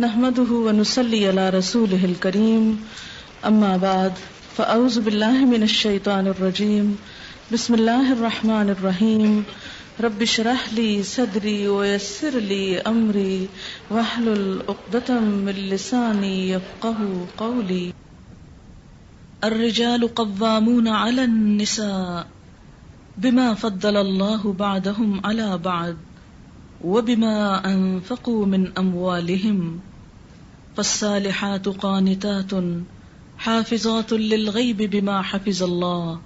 نحمده ونصلي على رسوله الكريم. أما بعد، فأعوذ بالله من الشيطان الرجيم. بسم الله الرحمن الرحيم. رب اشرح لي صدري ويسر لي أمري. واحلل عقدة من لساني يفقه قولي. الرجال قوامون على النساء بما فضل الله بعدهم على بعد. وبما أنفقوا من أموالهم فالصالحات قانتات حافظات للغيب بما حفظ الله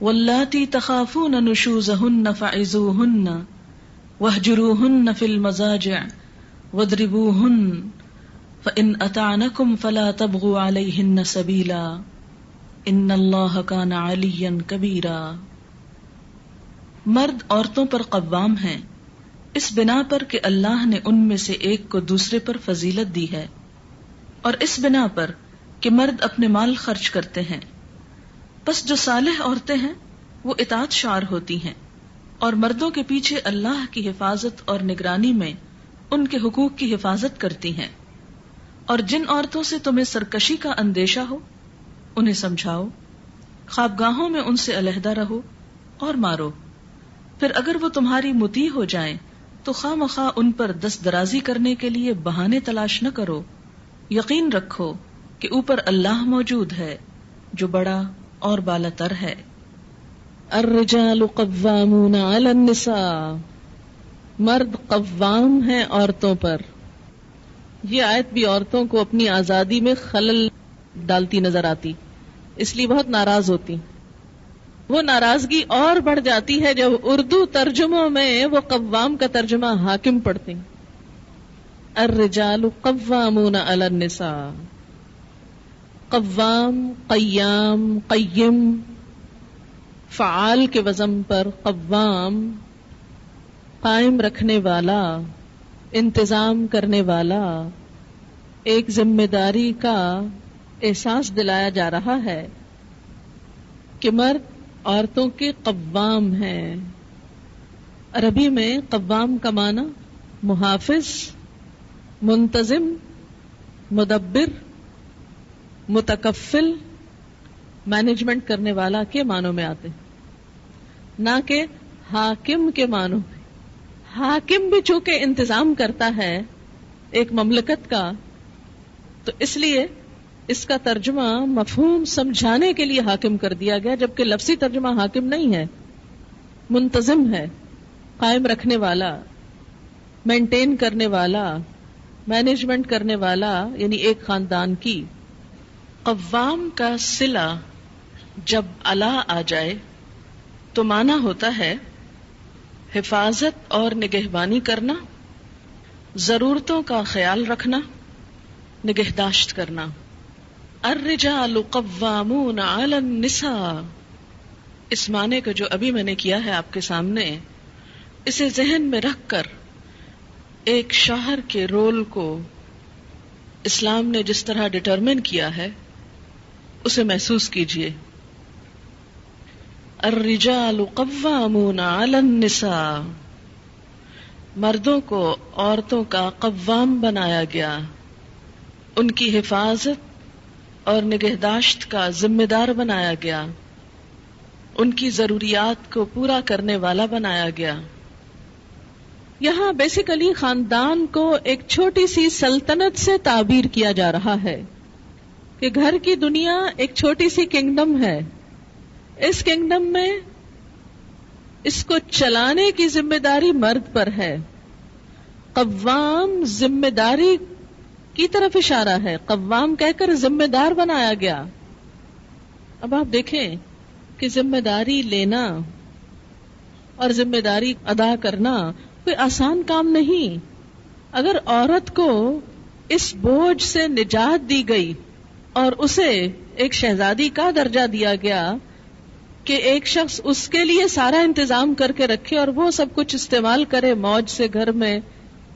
واللاتي تخافون نشوزهن فعزوهن واهجروهن في المزاجع واضربوهن فإن أتعنكم فلا تبغوا عليهن سبيلا إن الله كان عليا كبيرا مرد عورتوں پر قوام ہیں اس بنا پر کہ اللہ نے ان میں سے ایک کو دوسرے پر فضیلت دی ہے اور اس بنا پر کہ مرد اپنے مال خرچ کرتے ہیں۔ بس جو صالح عورتیں ہیں، وہ اطاعت شعر ہوتی ہیں اور مردوں کے پیچھے اللہ کی حفاظت اور نگرانی میں ان کے حقوق کی حفاظت کرتی ہیں۔ اور جن عورتوں سے تمہیں سرکشی کا اندیشہ ہو، انہیں سمجھاؤ، خوابگاہوں میں ان سے علیحدہ رہو اور مارو۔ پھر اگر وہ تمہاری متی ہو جائیں تو خواہ مخواہ ان پر دست درازی کرنے کے لیے بہانے تلاش نہ کرو۔ یقین رکھو کہ اوپر اللہ موجود ہے، جو بڑا اور بالا تر ہے۔ الرجال قوامون علی النساء۔ مرد قوام ہیں عورتوں پر۔ یہ آیت بھی عورتوں کو اپنی آزادی میں خلل ڈالتی نظر آتی، اس لیے بہت ناراض ہوتی۔ وہ ناراضگی اور بڑھ جاتی ہے جب اردو ترجموں میں وہ قوام کا ترجمہ حاکم پڑھتے الرجال قوامون علی النساء۔ قوام، قیام، قیم۔ فعال کے وزن پر قوام، قائم رکھنے والا، انتظام کرنے والا، ایک ذمہ داری کا احساس دلایا جا رہا ہے کہ مرد عورتوں کے قوام ہیں۔ عربی میں قوام کا معنی محافظ، منتظم، مدبر، متکفل مینجمنٹ کرنے والا کے معنوں میں آتے نہ کہ حاکم کے معنوں میں۔ حاکم بھی چونکہ انتظام کرتا ہے ایک مملکت کا، تو اس لیے اس کا ترجمہ مفہوم سمجھانے کے لیے حاکم کر دیا گیا، جبکہ لفظی ترجمہ حاکم نہیں ہے، منتظم ہے، قائم رکھنے والا مینٹین کرنے والا مینجمنٹ کرنے والا یعنی ایک خاندان کی۔ قوام کا سلا جب اللہ آ جائے تو مانا ہوتا ہے حفاظت اور نگہبانی کرنا، ضرورتوں کا خیال رکھنا، نگہداشت کرنا۔ الرجال قوامون علی النساء۔ اس معنی کو جو ابھی میں نے کیا ہے آپ کے سامنے، اسے ذہن میں رکھ کر ایک شوہر کے رول کو اسلام نے جس طرح ڈٹرمن کیا ہے، اسے محسوس کیجیے۔ الرجال قوامون علی النساء۔ مردوں کو عورتوں کا قوام بنایا گیا۔ ان کی حفاظت اور نگہداشت کا ذمہ دار بنایا گیا۔ ان کی ضروریات کو پورا کرنے والا بنایا گیا۔ یہاں بیسیکلی خاندان کو ایک چھوٹی سی سلطنت سے تعبیر کیا جا رہا ہے کہ گھر کی دنیا ایک چھوٹی سی کنگڈم ہے۔ اس کنگڈم میں اس کو چلانے کی ذمہ داری مرد پر ہے۔ قوام ذمہ داری کی طرف اشارہ ہے؟ قوام کہہ کر ذمہ دار بنایا گیا۔ اب آپ دیکھیں کہ ذمہ داری لینا اور ذمہ داری ادا کرنا کوئی آسان کام نہیں۔ اگر عورت کو اس بوجھ سے نجات دی گئی اور اسے ایک شہزادی کا درجہ دیا گیا کہ ایک شخص اس کے لیے سارا انتظام کر کے رکھے اور وہ سب کچھ استعمال کرے موج سے گھر میں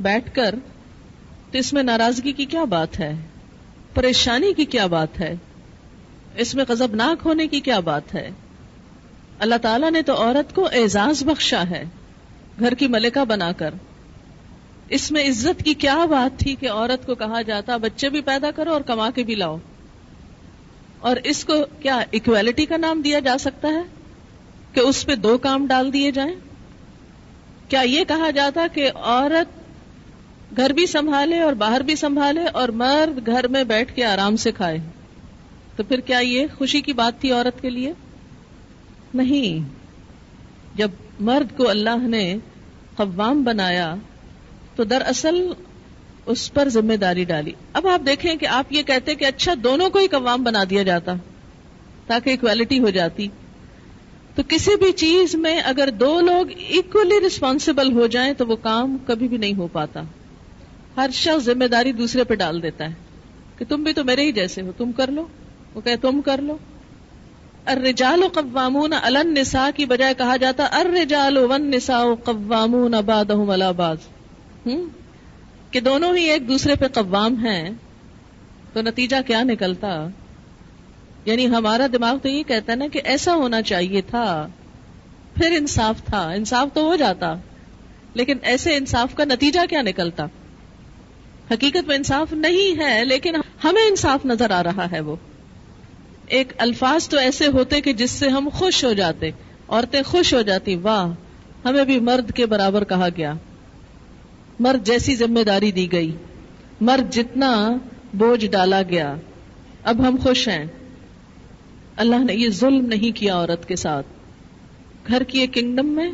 بیٹھ کر تو اس میں ناراضگی کی کیا بات ہے؟ پریشانی کی کیا بات ہے؟ اس میں غضبناک ہونے کی کیا بات ہے؟ اللہ تعالیٰ نے تو عورت کو اعزاز بخشا ہے، گھر کی ملکہ بنا کر۔ اس میں عزت کی کیا بات تھی کہ عورت کو کہا جاتا، بچے بھی پیدا کرو اور کما کے بھی لاؤ۔ اور اس کو کیا اکویلٹی کا نام دیا جا سکتا ہے؟ کہ اس پہ دو کام ڈال دیے جائیں؟ کیا یہ کہا جاتا کہ عورت گھر بھی سنبھالے اور باہر بھی سنبھالے اور مرد گھر میں بیٹھ کے آرام سے کھائے۔ تو پھر کیا یہ خوشی کی بات تھی عورت کے لیے؟ نہیں۔ جب مرد کو اللہ نے قوام بنایا تو دراصل اس پر ذمہ داری ڈالی۔ اب آپ دیکھیں کہ آپ یہ کہتے کہ اچھا دونوں کو ہی قوام بنا دیا جاتا تاکہ اکویلٹی ہو جاتی۔ تو کسی بھی چیز میں اگر دو لوگ اکولی رسپانسبل ہو جائیں تو وہ کام کبھی بھی نہیں ہو پاتا۔ ہر شخص ذمہ داری دوسرے پہ ڈال دیتا ہے کہ تم بھی تو میرے ہی جیسے ہو، تم کر لو۔ وہ کہ تم کر لو۔ الرجال قوامون علی النساء کی بجائے کہا جاتا، الرجال والنساء قوامون بعضهم على بعض۔ کہ دونوں ہی ایک دوسرے پہ قوام ہیں، تو نتیجہ کیا نکلتا؟ یعنی ہمارا دماغ تو یہ کہتا ہے نا کہ ایسا ہونا چاہیے تھا، پھر انصاف تھا۔ انصاف تو ہو جاتا، لیکن ایسے انصاف کا نتیجہ کیا نکلتا؟ حقیقت میں انصاف نہیں ہے، لیکن ہمیں انصاف نظر آ رہا ہے وہ۔ ایک الفاظ تو ایسے ہوتے کہ جس سے ہم خوش ہو جاتے، عورتیں خوش ہو جاتی، واہ، ہمیں بھی مرد کے برابر کہا گیا۔ مرد جیسی ذمہ داری دی گئی۔ مرد جتنا بوجھ ڈالا گیا، اب ہم خوش ہیں۔ اللہ نے یہ ظلم نہیں کیا عورت کے ساتھ۔ گھر کی ایک کنگڈم میں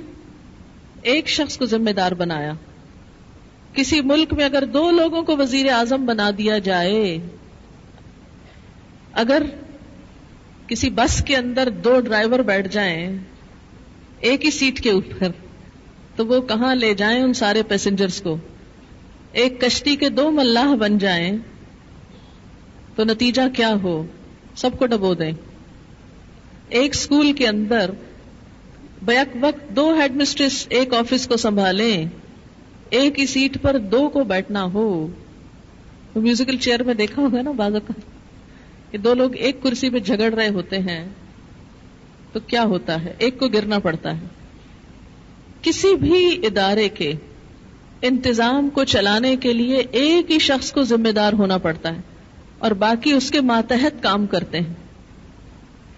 ایک شخص کو ذمہ دار بنایا۔ کسی ملک میں اگر دو لوگوں کو وزیر اعظم بنا دیا جائے، اگر کسی بس کے اندر دو ڈرائیور بیٹھ جائیں، ایک ہی سیٹ کے اوپر، تو وہ کہاں لے جائیں ان سارے پیسنجرز کو؟ ایک کشتی کے دو ملاح بن جائیں، تو نتیجہ کیا ہو؟ سب کو ڈبو دیں۔ ایک اسکول کے اندر بیک وقت دو ہیڈ مسٹریس ایک آفس کو سنبھالیں۔ ایک ہی سیٹ پر دو کو بیٹھنا ہو۔ میوزیکل چیئر میں دیکھا ہوگا نا بازو کا کہ دو لوگ ایک کرسی پہ جھگڑ رہے ہوتے ہیں۔ تو کیا ہوتا ہے؟ ایک کو گرنا پڑتا ہے۔ کسی بھی ادارے کے انتظام کو چلانے کے لیے ایک ہی شخص کو ذمہ دار ہونا پڑتا ہے اور باقی اس کے ماتحت کام کرتے ہیں۔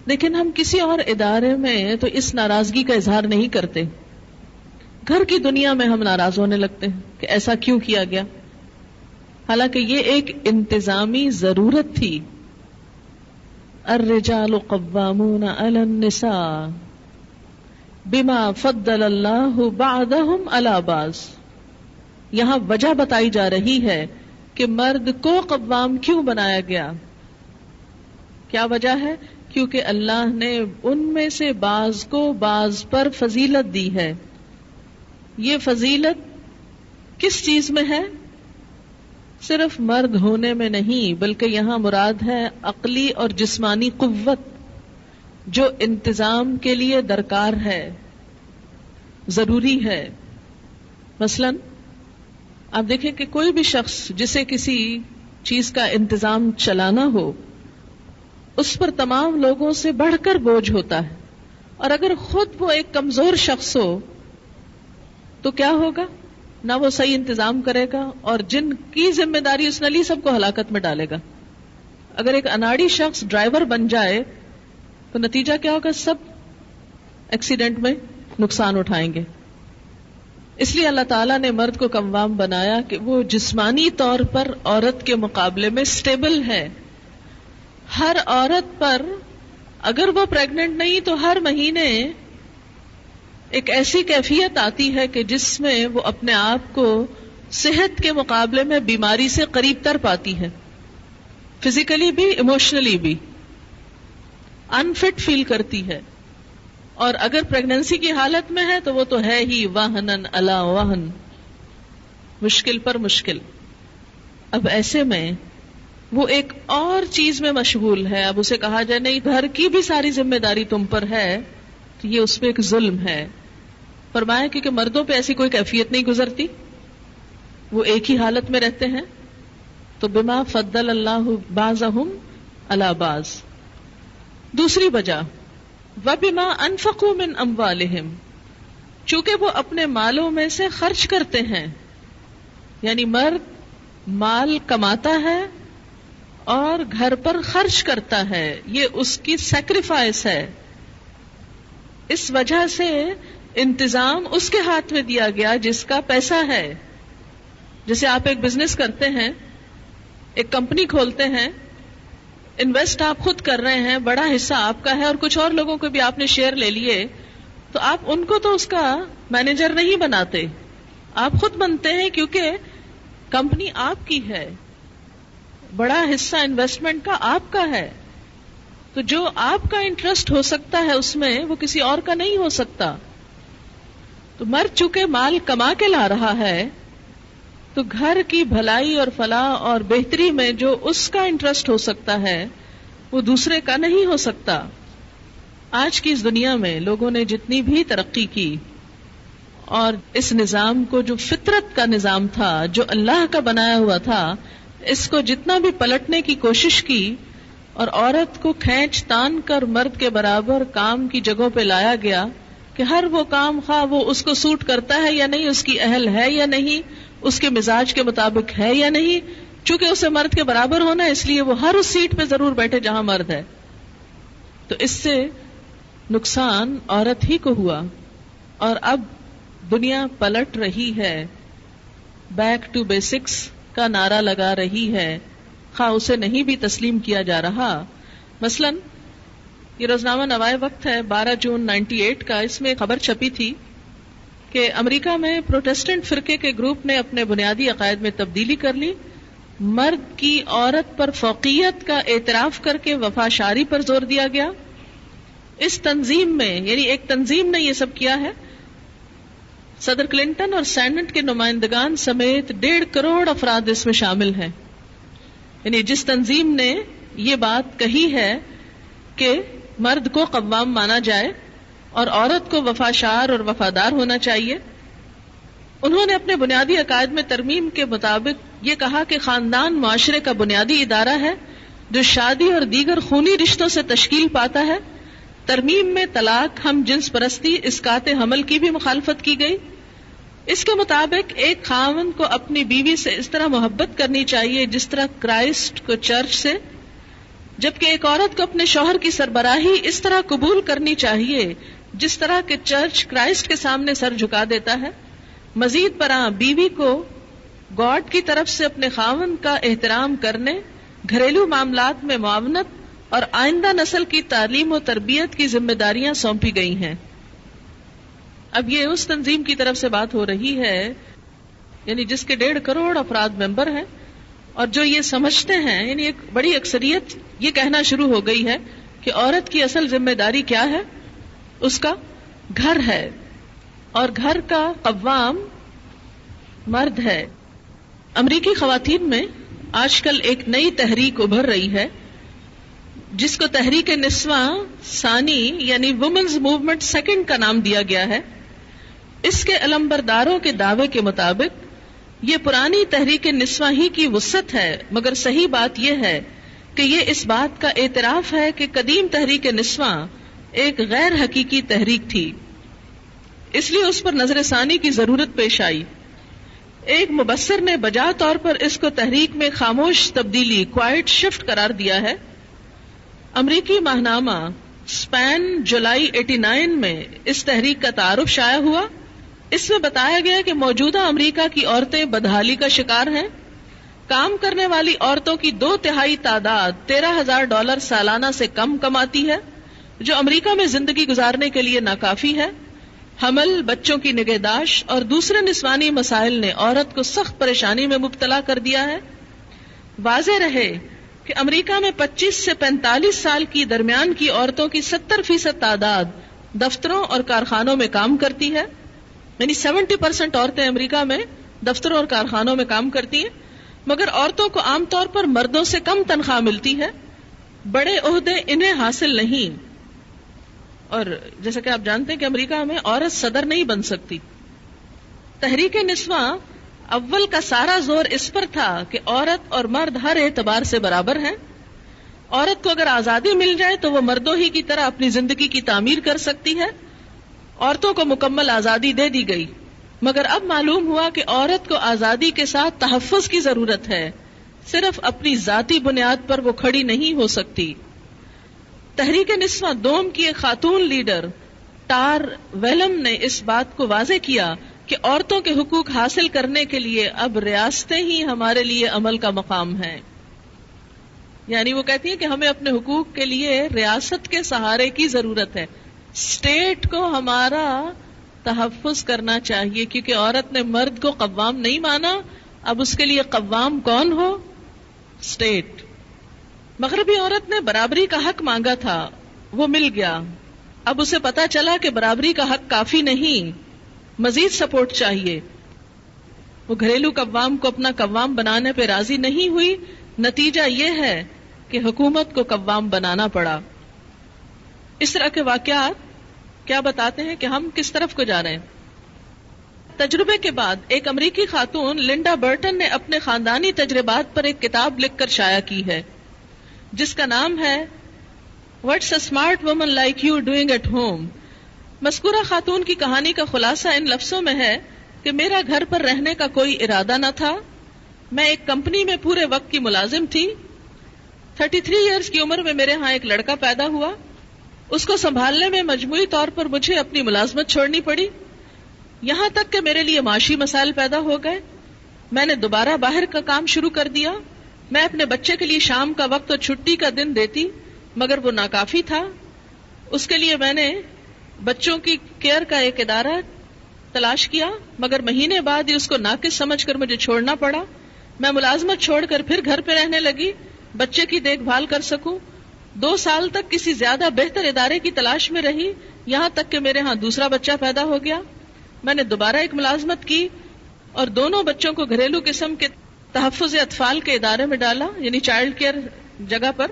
لیکن ہم کسی اور ادارے میں تو اس ناراضگی کا اظہار نہیں کرتے۔ گھر کی دنیا میں ہم ناراض ہونے لگتے ہیں کہ ایسا کیوں کیا گیا؟ حالانکہ یہ ایک انتظامی ضرورت تھی۔ الرجال قوامون على النساء بما فضل اللہ بعضهم على بعض۔ یہاں وجہ بتائی جا رہی ہے کہ مرد کو قوام کیوں بنایا گیا؟ کیا وجہ ہے؟ کیونکہ اللہ نے ان میں سے بعض کو بعض پر فضیلت دی ہے۔ یہ فضیلت کس چیز میں ہے؟ صرف مرد ہونے میں نہیں، بلکہ یہاں مراد ہے عقلی اور جسمانی قوت، جو انتظام کے لیے درکار ہے، ضروری ہے۔ مثلا، آپ دیکھیں کہ کوئی بھی شخص جسے کسی چیز کا انتظام چلانا ہو، اس پر تمام لوگوں سے بڑھ کر بوجھ ہوتا ہے۔ اور اگر خود وہ ایک کمزور شخص ہو تو کیا ہوگا؟ نہ وہ صحیح انتظام کرے گا اور جن کی ذمہ داری اس نے لی سب کو ہلاکت میں ڈالے گا۔ اگر ایک اناڑی شخص ڈرائیور بن جائے، تو نتیجہ کیا ہوگا؟ سب ایکسیڈنٹ میں نقصان اٹھائیں گے۔ اس لیے اللہ تعالیٰ نے مرد کو کموام بنایا کہ وہ جسمانی طور پر عورت کے مقابلے میں اسٹیبل ہے۔ ہر عورت پر اگر وہ پریگنٹ نہیں تو ہر مہینے ایک ایسی کیفیت آتی ہے کہ جس میں وہ اپنے آپ کو صحت کے مقابلے میں بیماری سے قریب تر پاتی ہے۔ فزیکلی بھی ایموشنلی بھی۔ انفٹ فیل کرتی ہے۔ اور اگر پریگنینسی کی حالت میں ہے تو وہ تو ہے ہی واہن اللہ واہن۔ مشکل پر مشکل۔ اب ایسے میں وہ ایک اور چیز میں مشغول ہے۔ اب اسے کہا جائے، نہیں، گھر کی بھی ساری ذمہ داری تم پر ہے، تو یہ اس پہ ایک ظلم ہے۔ فرمایا کیونکہ مردوں پہ ایسی کوئی کیفیت نہیں گزرتی، وہ ایک ہی حالت میں رہتے ہیں۔ تو بما فضل اللہ باز اللہ باز دوسری وجہ و بما انفقو من اموالہم، چونکہ وہ اپنے مالوں میں سے خرچ کرتے ہیں یعنی مرد مال کماتا ہے اور گھر پر خرچ کرتا ہے، یہ اس کی سیکریفائس ہے۔ اس وجہ سے انتظام اس کے ہاتھ میں دیا گیا جس کا پیسہ ہے۔ جیسے آپ ایک بزنس کرتے ہیں، ایک کمپنی کھولتے ہیں انویسٹ آپ خود کر رہے ہیں، بڑا حصہ آپ کا ہے اور کچھ اور لوگوں کو بھی آپ نے شیئر لے لیے، تو آپ ان کو تو اس کا مینیجر نہیں بناتے۔ آپ خود بنتے ہیں کیونکہ کمپنی آپ کی ہے۔ بڑا حصہ انویسٹمنٹ کا آپ کا ہے۔ تو جو آپ کا انٹرسٹ ہو سکتا ہے اس میں، وہ کسی اور کا نہیں ہو سکتا۔ تو مر چکے مال کما کے لا رہا ہے، تو گھر کی بھلائی اور فلاح اور بہتری میں جو اس کا انٹرسٹ ہو سکتا ہے، وہ دوسرے کا نہیں ہو سکتا۔ آج کی اس دنیا میں لوگوں نے جتنی بھی ترقی کی اور اس نظام کو جو فطرت کا نظام تھا، جو اللہ کا بنایا ہوا تھا، اس کو جتنا بھی پلٹنے کی کوشش کی اور عورت کو کھینچ تان کر مرد کے برابر کام کی جگہوں پہ لایا گیا کہ ہر وہ کام خواہ وہ اس کو سوٹ کرتا ہے یا نہیں، اس کی اہل ہے یا نہیں، اس کے مزاج کے مطابق ہے یا نہیں۔ چونکہ اسے مرد کے برابر ہونا اس لیے وہ ہر اس سیٹ پہ ضرور بیٹھے جہاں مرد ہے۔ تو اس سے نقصان عورت ہی کو ہوا۔ اور اب دنیا پلٹ رہی ہے۔ بیک ٹو بیسکس کا نعرہ لگا رہی ہے۔ خواہ اسے نہیں بھی تسلیم کیا جا رہا۔ مثلا یہ روزنامہ نوائے وقت ہے، بارہ جون نائنٹی ایٹ کا۔ اس میں خبر چھپی تھی کہ امریکہ میں پروٹیسٹنٹ فرقے کے گروپ نے اپنے بنیادی عقائد میں تبدیلی کر لی۔ مرد کی عورت پر فوقیت کا اعتراف کر کے وفا شاری پر زور دیا گیا۔ اس تنظیم میں یعنی ایک تنظیم نے یہ سب کیا ہے۔ صدر کلنٹن اور سینٹ کے نمائندگان سمیت ڈیڑھ کروڑ افراد اس میں شامل ہیں۔ یعنی جس تنظیم نے یہ بات کہی ہے کہ مرد کو قوام مانا جائے اور عورت کو وفاشار اور وفادار ہونا چاہیے۔ انہوں نے اپنے بنیادی عقائد میں ترمیم کے مطابق یہ کہا کہ خاندان معاشرے کا بنیادی ادارہ ہے، جو شادی اور دیگر خونی رشتوں سے تشکیل پاتا ہے۔ ترمیم میں طلاق، ہم جنس پرستی، اسکات حمل کی بھی مخالفت کی گئی۔ اس کے مطابق ایک خاون کو اپنی بیوی سے اس طرح محبت کرنی چاہیے جس طرح کرائسٹ کو چرچ سے جبکہ ایک عورت کو اپنے شوہر کی سربراہی اس طرح قبول کرنی چاہیے جس طرح کہ چرچ کرائسٹ کے سامنے سر جھکا دیتا ہے۔ مزید برآں بیوی کو گاڈ کی طرف سے اپنے خاون کا احترام کرنے، گھریلو معاملات میں معاونت اور آئندہ نسل کی تعلیم و تربیت کی ذمہ داریاں سونپی گئی ہیں۔ اب یہ اس تنظیم کی طرف سے بات ہو رہی ہے یعنی جس کے ڈیڑھ کروڑ افراد ممبر ہیں۔ اور جو یہ سمجھتے ہیں یعنی ایک بڑی اکثریت یہ کہنا شروع ہو گئی ہے کہ عورت کی اصل ذمہ داری کیا ہے؟ اس کا گھر ہے۔ اور گھر کا قوام مرد ہے۔ امریکی خواتین میں آج کل ایک نئی تحریک ابھر رہی ہے، جس کو تحریک نسواں ثانی یعنی وومنز موومنٹ سیکنڈ کا نام دیا گیا ہے۔ اس کے علمبرداروں کے دعوے کے مطابق یہ پرانی تحریک نسواں ہی کی وسط ہے، مگر صحیح بات یہ ہے کہ یہ اس بات کا اعتراف ہے کہ قدیم تحریک نسواں ایک غیر حقیقی تحریک تھی۔ اس لیے اس پر نظر ثانی کی ضرورت پیش آئی۔ ایک مبصر نے بجا طور پر اس کو تحریک میں خاموش، تبدیلی کوائٹ شفٹ قرار دیا ہے۔ امریکی ماہنامہ اسپین جولائی ایٹی نائن میں اس تحریک کا تعارف شائع ہوا۔ اس میں بتایا گیا کہ موجودہ امریکہ کی عورتیں بدحالی کا شکار ہیں۔ کام کرنے والی عورتوں کی دو تہائی تعداد تیرہ ہزار ڈالر سالانہ سے کم کماتی ہے، جو امریکہ میں زندگی گزارنے کے لیے ناکافی ہے۔ حمل، بچوں کی نگہداشت اور دوسرے نسوانی مسائل نے عورت کو سخت پریشانی میں مبتلا کر دیا ہے۔ واضح رہے کہ امریکہ میں پچیس سے پینتالیس سال کی درمیان کی عورتوں کی ستر فیصد تعداد دفتروں اور کارخانوں میں کام کرتی ہے۔ یعنی سیونٹی پرسینٹ عورتیں امریکہ میں دفتروں اور کارخانوں میں کام کرتی ہیں، مگر عورتوں کو عام طور پر مردوں سے کم تنخواہ ملتی ہے۔ بڑے عہدے انہیں حاصل نہیں۔ اور جیسا کہ آپ جانتے ہیں کہ امریکہ میں عورت صدر نہیں بن سکتی۔ تحریک نسواں اول کا سارا زور اس پر تھا کہ عورت اور مرد ہر اعتبار سے برابر ہیں۔ عورت کو اگر آزادی مل جائے تو وہ مردوں ہی کی طرح اپنی زندگی کی تعمیر کر سکتی ہے۔ عورتوں کو مکمل آزادی دے دی گئی۔ مگر اب معلوم ہوا کہ عورت کو آزادی کے ساتھ تحفظ کی ضرورت ہے۔ صرف اپنی ذاتی بنیاد پر وہ کھڑی نہیں ہو سکتی۔ تحریک نسواں دوم کی ایک خاتون لیڈر ٹار ویلم نے اس بات کو واضح کیا کہ عورتوں کے حقوق حاصل کرنے کے لیے اب ریاستیں ہی ہمارے لیے عمل کا مقام ہے یعنی وہ کہتی ہیں کہ ہمیں اپنے حقوق کے لیے ریاست کے سہارے کی ضرورت ہے۔ اسٹیٹ کو ہمارا تحفظ کرنا چاہیے، کیونکہ عورت نے مرد کو قوام نہیں مانا، اب اس کے لیے قوام کون ہو؟ اسٹیٹ مغربی عورت نے برابری کا حق مانگا تھا، وہ مل گیا۔ اب اسے پتا چلا کہ برابری کا حق کافی نہیں، مزید سپورٹ چاہیے۔ وہ گھریلو قوام کو اپنا قوام بنانے پہ راضی نہیں ہوئی۔ نتیجہ یہ ہے کہ حکومت کو قوام بنانا پڑا۔ اس طرح کے واقعات کیا بتاتے ہیں کہ ہم کس طرف کو جا رہے ہیں؟ تجربے کے بعد ایک امریکی خاتون لنڈا برٹن نے اپنے خاندانی تجربات پر ایک کتاب لکھ کر شائع کی ہے، جس کا نام ہے what's a smart woman like you doing at home مذکورہ خاتون کی کہانی کا خلاصہ ان لفظوں میں ہے کہ میرا گھر پر رہنے کا کوئی ارادہ نہ تھا، میں ایک کمپنی میں پورے وقت کی ملازم تھی، تھرٹی تھری ایئرس کی عمر میں میرے ہاں ایک لڑکا پیدا ہوا اس کو سنبھالنے میں مجموعی طور پر مجھے اپنی ملازمت چھوڑنی پڑی۔ یہاں تک کہ میرے لیے معاشی مسائل پیدا ہو گئے۔ میں نے دوبارہ باہر کا کام شروع کر دیا۔ میں اپنے بچے کے لیے شام کا وقت اور چھٹی کا دن دیتی، مگر وہ ناکافی تھا۔ اس کے لیے میں نے بچوں کی کیئر کا ایک ادارہ تلاش کیا، مگر مہینے بعد ہی اس کو ناقص سمجھ کر مجھے چھوڑنا پڑا۔ میں ملازمت چھوڑ کر پھر گھر پہ رہنے لگی۔ بچے کی دیکھ بھال کر سکوں۔ دو سال تک کسی زیادہ بہتر ادارے کی تلاش میں رہی، یہاں تک کہ میرے ہاں دوسرا بچہ پیدا ہو گیا۔ میں نے دوبارہ ایک ملازمت کی اور دونوں بچوں کو گھریلو قسم کے تحفظ اطفال کے ادارے میں ڈالا یعنی چائلڈ کیئر جگہ پر۔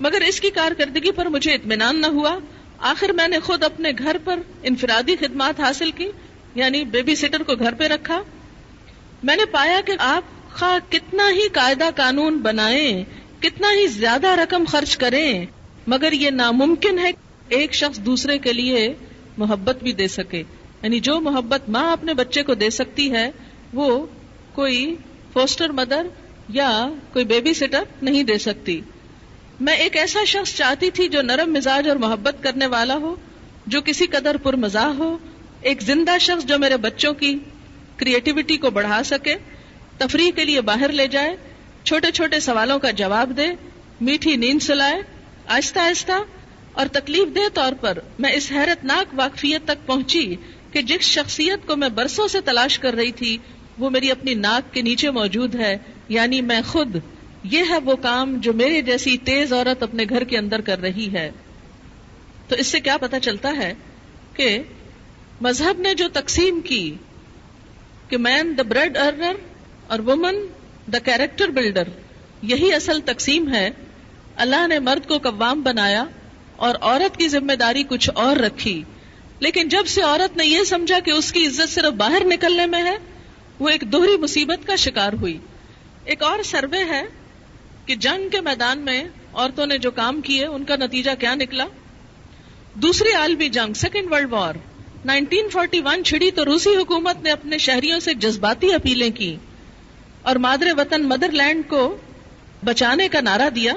مگر اس کی کارکردگی پر مجھے اطمینان نہ ہوا۔ آخر میں نے خود اپنے گھر پر انفرادی خدمات حاصل کی یعنی بیبی سیٹر کو گھر پہ رکھا۔ میں نے پایا کہ آپ خواہ کتنا ہی قاعدہ قانون بنائیں کتنا ہی زیادہ رقم خرچ کریں، مگر یہ ناممکن ہے ایک شخص دوسرے کے لیے محبت بھی دے سکے۔ یعنی جو محبت ماں اپنے بچے کو دے سکتی ہے، وہ کوئی فوسٹر مدر یا کوئی بیبی سیٹر نہیں دے سکتی۔ میں ایک ایسا شخص چاہتی تھی جو نرم مزاج اور محبت کرنے والا ہو، جو کسی قدر پر مزاح ہو۔ ایک زندہ شخص جو میرے بچوں کی کریٹیوٹی کو بڑھا سکے، تفریح کے لیے باہر لے جائے چھوٹے چھوٹے سوالوں کا جواب دے، میٹھی نیند سلائے، آہستہ آہستہ، اور تکلیف دہ طور پر میں اس حیرت ناک واقفیت تک پہنچی کہ جس شخصیت کو میں برسوں سے تلاش کر رہی تھی، وہ میری اپنی ناک کے نیچے موجود ہے یعنی میں خود، یہ ہے وہ کام جو میرے جیسی تیز عورت اپنے گھر کے اندر کر رہی ہے۔ تو اس سے کیا پتا چلتا ہے کہ مذہب نے جو تقسیم کی کہ مین دا بریڈ ارنر اور وومن دا کیریکٹر بلڈر یہی اصل تقسیم ہے۔ اللہ نے مرد کو قوام بنایا اور عورت کی ذمہ داری کچھ اور رکھی۔ لیکن جب سے عورت نے یہ سمجھا کہ اس کی عزت صرف باہر نکلنے میں ہے، وہ ایک دوہری مصیبت کا شکار ہوئی۔ ایک اور سروے ہے کہ جنگ کے میدان میں عورتوں نے جو کام کیے، ان کا نتیجہ کیا نکلا؟ دوسری عالمی جنگ سیکنڈ ورلڈ وار 1941 چھڑی تو روسی حکومت نے اپنے شہریوں سے جذباتی اپیلیں کی۔ اور مادر وطن مدر لینڈ کو بچانے کا نعرہ دیا۔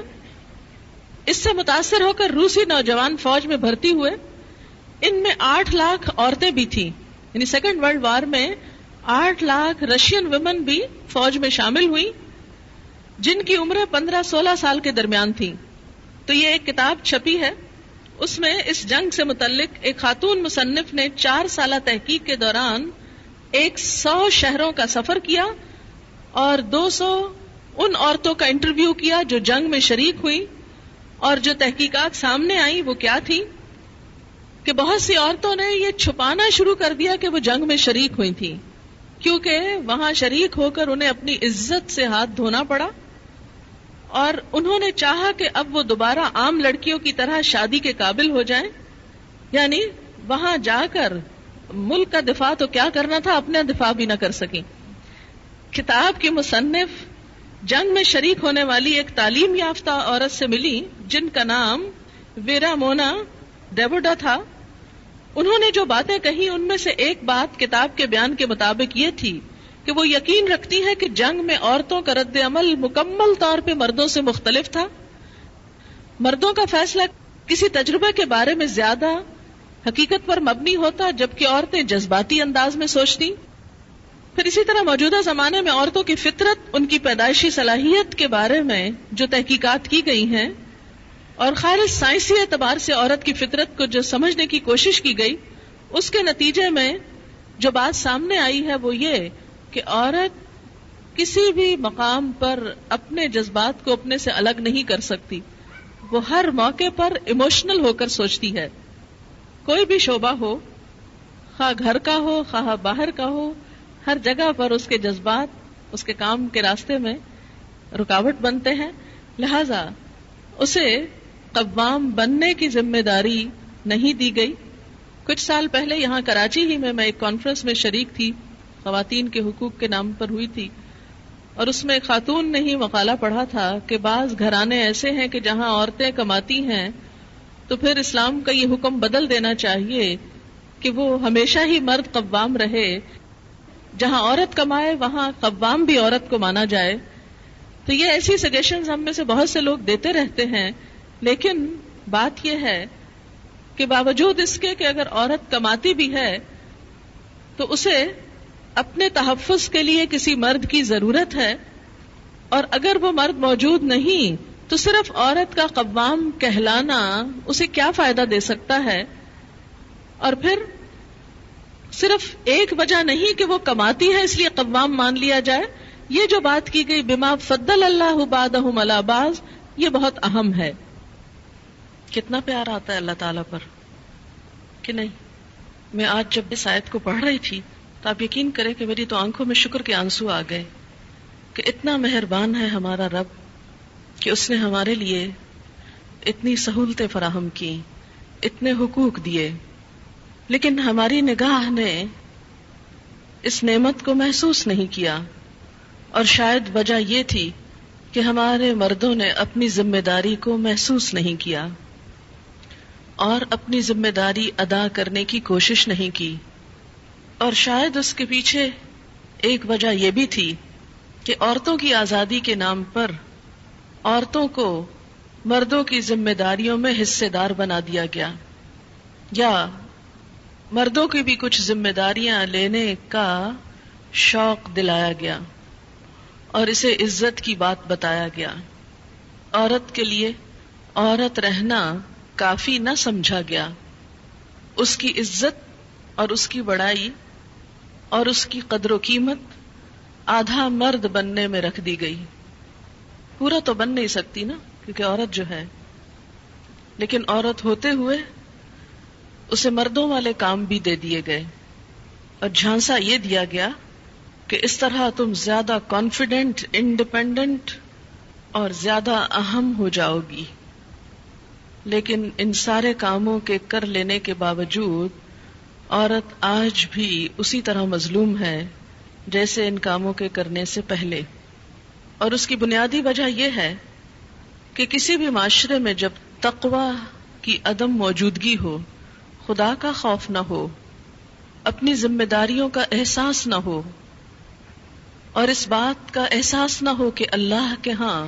اس سے متاثر ہو کر روسی نوجوان فوج میں بھرتی ہوئے۔ ان میں آٹھ لاکھ عورتیں بھی تھیں۔ یعنی سیکنڈ ورلڈ وار میں آٹھ لاکھ رشین ویمن بھی فوج میں شامل ہوئی، جن کی عمریں پندرہ سولہ سال کے درمیان تھی تو یہ ایک کتاب چھپی ہے۔ اس میں اس جنگ سے متعلق ایک خاتون مصنف نے چار سالہ تحقیق کے دوران ایک سو شہروں کا سفر کیا۔ اور دو سو ان عورتوں کا انٹرویو کیا جو جنگ میں شریک ہوئی اور جو تحقیقات سامنے آئی وہ کیا تھی کہ بہت سی عورتوں نے یہ چھپانا شروع کر دیا کہ وہ جنگ میں شریک ہوئی تھی کیونکہ وہاں شریک ہو کر انہیں اپنی عزت سے ہاتھ دھونا پڑا اور انہوں نے چاہا کہ اب وہ دوبارہ عام لڑکیوں کی طرح شادی کے قابل ہو جائیں۔ یعنی وہاں جا کر ملک کا دفاع تو کیا کرنا تھا، اپنا دفاع بھی نہ کر سکیں۔ کتاب کی مصنف جنگ میں شریک ہونے والی ایک تعلیم یافتہ عورت سے ملی، جن کا نام ویرا مونا ڈیبوڈا تھا۔ انہوں نے جو باتیں کہی، ان میں سے ایک بات کتاب کے بیان کے مطابق یہ تھی کہ وہ یقین رکھتی ہے کہ جنگ میں عورتوں کا رد عمل مکمل طور پہ مردوں سے مختلف تھا۔ مردوں کا فیصلہ کسی تجربے کے بارے میں زیادہ حقیقت پر مبنی ہوتا جبکہ عورتیں جذباتی انداز میں سوچتی پھر اسی طرح موجودہ زمانے میں عورتوں کی فطرت، ان کی پیدائشی صلاحیت کے بارے میں جو تحقیقات کی گئی ہیں، اور خالص سائنسی اعتبار سے عورت کی فطرت کو جو سمجھنے کی کوشش کی گئی، اس کے نتیجے میں جو بات سامنے آئی ہے وہ یہ کہ عورت کسی بھی مقام پر اپنے جذبات کو اپنے سے الگ نہیں کر سکتی۔ وہ ہر موقع پر ایموشنل ہو کر سوچتی ہے۔ کوئی بھی شعبہ ہو، خواہ گھر کا ہو، خواہ باہر کا ہو ہر جگہ پر اس کے جذبات، اس کے کام کے راستے میں رکاوٹ بنتے ہیں۔ لہذا اسے قوام بننے کی ذمہ داری نہیں دی گئی۔ کچھ سال پہلے یہاں کراچی ہی میں میں ایک کانفرنس میں شریک تھی۔ خواتین کے حقوق کے نام پر ہوئی تھی۔ اور اس میں خاتون نے ہی مقالہ پڑھا تھا کہ بعض گھرانے ایسے ہیں کہ جہاں عورتیں کماتی ہیں، تو پھر اسلام کا یہ حکم بدل دینا چاہیے کہ وہ ہمیشہ ہی مرد قوام رہے۔ جہاں عورت کمائے، وہاں قوام بھی عورت کو مانا جائے۔ تو یہ ایسی سجیشن ہم میں سے بہت سے لوگ دیتے رہتے ہیں۔ لیکن بات یہ ہے کہ باوجود اس کے کہ اگر عورت کماتی بھی ہے، تو اسے اپنے تحفظ کے لیے کسی مرد کی ضرورت ہے۔ اور اگر وہ مرد موجود نہیں، تو صرف عورت کا قوام کہلانا اسے کیا فائدہ دے سکتا ہے؟ اور پھر صرف ایک وجہ نہیں کہ وہ کماتی ہے اس لیے قوام مان لیا جائے۔ یہ جو بات کی گئی بیما فضل اللہ باد باز یہ بہت اہم ہے۔ کتنا پیار آتا ہے اللہ تعالی پر، کہ نہیں؟ میں آج جب اس آیت کو پڑھ رہی تھی، تو آپ یقین کریں کہ میری تو آنکھوں میں شکر کے آنسو آ گئے کہ اتنا مہربان ہے ہمارا رب کہ اس نے ہمارے لیے اتنی سہولتیں فراہم کی اتنے حقوق دیے۔ لیکن ہماری نگاہ نے اس نعمت کو محسوس نہیں کیا اور شاید وجہ یہ تھی کہ ہمارے مردوں نے اپنی ذمہ داری کو محسوس نہیں کیا اور اپنی ذمہ داری ادا کرنے کی کوشش نہیں کی اور شاید اس کے پیچھے ایک وجہ یہ بھی تھی کہ عورتوں کی آزادی کے نام پر عورتوں کو مردوں کی ذمہ داریوں میں حصے دار بنا دیا گیا یا مردوں کی بھی کچھ ذمہ داریاں لینے کا شوق دلایا گیا اور اسے عزت کی بات بتایا گیا۔ عورت کے لیے عورت رہنا کافی نہ سمجھا گیا۔ اس کی عزت اور اس کی بڑائی اور اس کی قدر و قیمت آدھا مرد بننے میں رکھ دی گئی۔ پورا تو بن نہیں سکتی نا، کیونکہ عورت جو ہے، لیکن عورت ہوتے ہوئے اسے مردوں والے کام بھی دے دیے گئے۔ اور جھانسا یہ دیا گیا کہ اس طرح تم زیادہ کانفیڈنٹ انڈیپینڈنٹ اور زیادہ اہم ہو جاؤ گی۔ لیکن ان سارے کاموں کے کر لینے کے باوجود عورت آج بھی اسی طرح مظلوم ہے جیسے ان کاموں کے کرنے سے پہلے۔ اور اس کی بنیادی وجہ یہ ہے کہ کسی بھی معاشرے میں جب تقوا کی عدم موجودگی ہو خدا کا خوف نہ ہو، اپنی ذمہ داریوں کا احساس نہ ہو، اور اس بات کا احساس نہ ہو کہ اللہ کے ہاں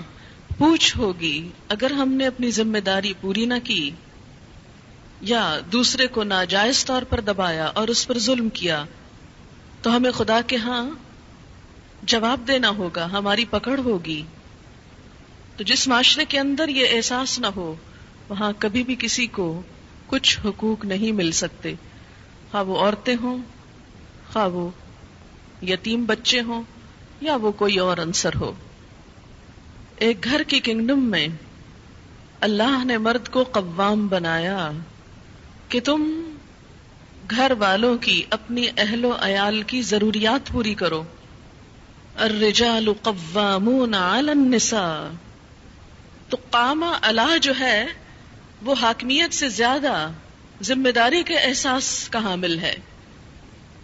پوچھ ہوگی اگر ہم نے اپنی ذمہ داری پوری نہ کی، یا دوسرے کو ناجائز طور پر دبایا اور اس پر ظلم کیا، تو ہمیں خدا کے ہاں جواب دینا ہوگا، ہماری پکڑ ہوگی۔ تو جس معاشرے کے اندر یہ احساس نہ ہو، وہاں کبھی بھی کسی کو کچھ حقوق نہیں مل سکتے۔ خواہ وہ عورتیں ہوں، خواہ وہ یتیم بچے ہوں، یا وہ کوئی اور انصر ہو۔ ایک گھر کی کنگڈم میں اللہ نے مرد کو قوام بنایا کہ تم گھر والوں کی اپنی اہل و عیال کی ضروریات پوری کرو۔ الرجال قوامون علی النساء۔ تو قامہ اللہ جو ہے وہ حاکمیت سے زیادہ ذمہ داری کے احساس کا حامل ہے۔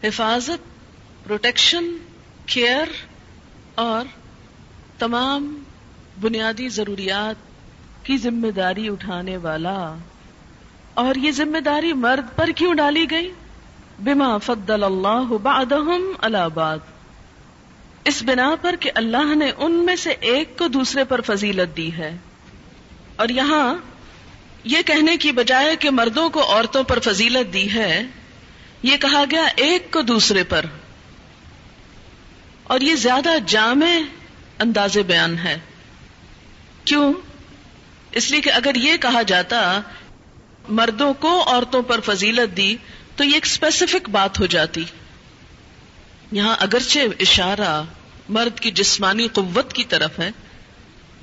حفاظت پروٹیکشن کیئر اور تمام بنیادی ضروریات کی ذمہ داری اٹھانے والا۔ اور یہ ذمہ داری مرد پر کیوں ڈالی گئی؟ بما فضل اللہ بعدهم على بعد۔ اس بنا پر کہ اللہ نے ان میں سے ایک کو دوسرے پر فضیلت دی ہے۔ اور یہاں یہ کہنے کی بجائے کہ مردوں کو عورتوں پر فضیلت دی ہے، یہ کہا گیا ایک کو دوسرے پر۔ اور یہ زیادہ جامع انداز بیان ہے۔ کیوں؟ اس لیے کہ اگر یہ کہا جاتا، مردوں کو عورتوں پر فضیلت دی، تو یہ ایک اسپیسیفک بات ہو جاتی۔ یہاں اگرچہ اشارہ مرد کی جسمانی قوت کی طرف ہے،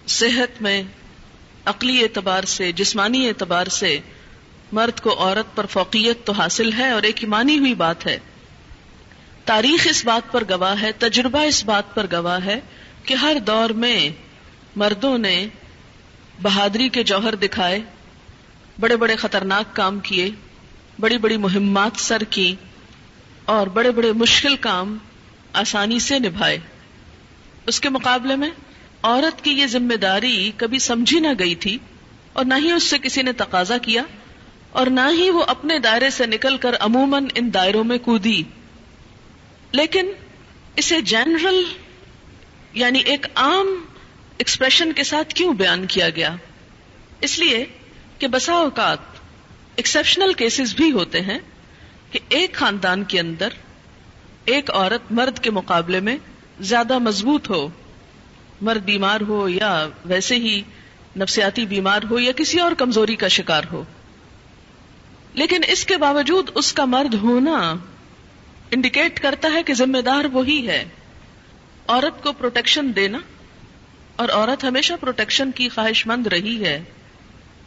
صحت میں عقلی اعتبار سے، جسمانی اعتبار سے مرد کو عورت پر فوقیت تو حاصل ہے اور ایک ایمانی ہوئی بات ہے۔ تاریخ اس بات پر گواہ ہے، تجربہ اس بات پر گواہ ہے کہ ہر دور میں مردوں نے بہادری کے جوہر دکھائے، بڑے بڑے خطرناک کام کیے، بڑی بڑی مہمات سر کی اور بڑے بڑے مشکل کام آسانی سے نبھائے۔ اس کے مقابلے میں عورت کی یہ ذمہ داری کبھی سمجھی نہ گئی تھی اور نہ ہی اس سے کسی نے تقاضا کیا اور نہ ہی وہ اپنے دائرے سے نکل کر عموماً ان دائروں میں کودی۔ لیکن اسے جنرل یعنی ایک عام ایکسپریشن کے ساتھ کیوں بیان کیا گیا؟ اس لیے کہ بسا اوقات ایکسپشنل کیسز بھی ہوتے ہیں کہ ایک خاندان کے اندر ایک عورت مرد کے مقابلے میں زیادہ مضبوط ہو۔ مرد بیمار ہو یا ویسے ہی نفسیاتی بیمار ہو یا کسی اور کمزوری کا شکار ہو۔ لیکن اس کے باوجود اس کا مرد ہونا انڈیکیٹ کرتا ہے کہ ذمہ دار وہی ہے۔ عورت کو پروٹیکشن دینا اور عورت ہمیشہ پروٹیکشن کی خواہش مند رہی ہے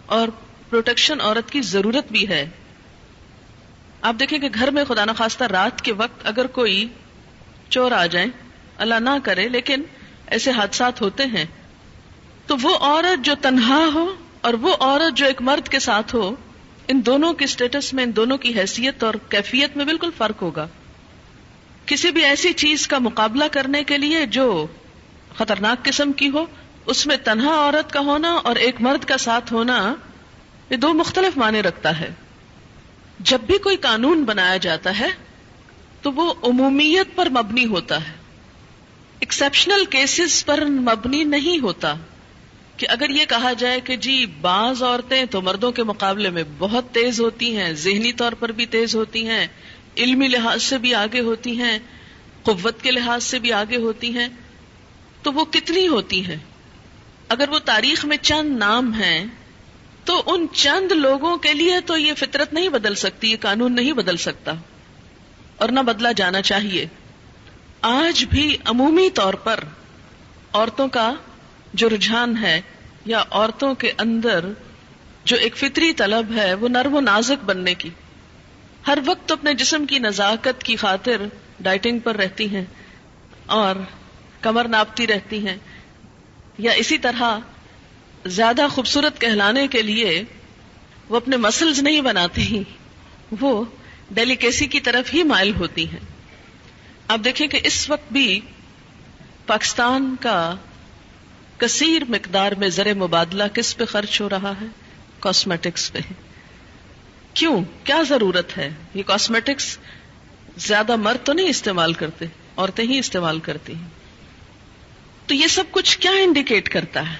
اور پروٹیکشن عورت کی ضرورت بھی ہے۔ آپ دیکھیں کہ گھر میں خدا نخواستہ رات کے وقت اگر کوئی چور آ جائیں اللہ نہ کرے، لیکن ایسے حادثات ہوتے ہیں، تو وہ عورت جو تنہا ہو اور وہ عورت جو ایک مرد کے ساتھ ہو، ان دونوں کے اسٹیٹس میں، ان دونوں کی حیثیت اور کیفیت میں بالکل فرق ہوگا۔ کسی بھی ایسی چیز کا مقابلہ کرنے کے لیے جو خطرناک قسم کی ہو، اس میں تنہا عورت کا ہونا اور ایک مرد کا ساتھ ہونا، یہ دو مختلف معنی رکھتا ہے۔ جب بھی کوئی قانون بنایا جاتا ہے، تو وہ عمومیت پر مبنی ہوتا ہے۔ ایکسپشنل کیسز پر مبنی نہیں ہوتا کہ اگر یہ کہا جائے کہ جی بعض عورتیں تو مردوں کے مقابلے میں بہت تیز ہوتی ہیں، ذہنی طور پر بھی تیز ہوتی ہیں، علمی لحاظ سے بھی آگے ہوتی ہیں، قوت کے لحاظ سے بھی آگے ہوتی ہیں، تو وہ کتنی ہوتی ہیں؟ اگر وہ تاریخ میں چند نام ہیں، تو ان چند لوگوں کے لیے تو یہ فطرت نہیں بدل سکتی، یہ قانون نہیں بدل سکتا، اور نہ بدلا جانا چاہیے۔ آج بھی عمومی طور پر عورتوں کا جو رجحان ہے یا عورتوں کے اندر جو ایک فطری طلب ہے، وہ نرم و نازک بننے کی۔ ہر وقت اپنے جسم کی نزاکت کی خاطر ڈائٹنگ پر رہتی ہیں اور کمر ناپتی رہتی ہیں۔ یا اسی طرح زیادہ خوبصورت کہلانے کے لیے وہ اپنے مسلز نہیں بناتی، وہ ڈیلیکیسی کی طرف ہی مائل ہوتی ہیں۔ آپ دیکھیں کہ اس وقت بھی پاکستان کا کثیر مقدار میں زر مبادلہ کس پہ خرچ ہو رہا ہے؟ کاسمیٹکس پہ۔ کیوں؟ کیا ضرورت ہے؟ یہ کاسمیٹکس زیادہ مرد تو نہیں استعمال کرتے، عورتیں ہی استعمال کرتی ہیں۔ تو یہ سب کچھ کیا انڈیکیٹ کرتا ہے؟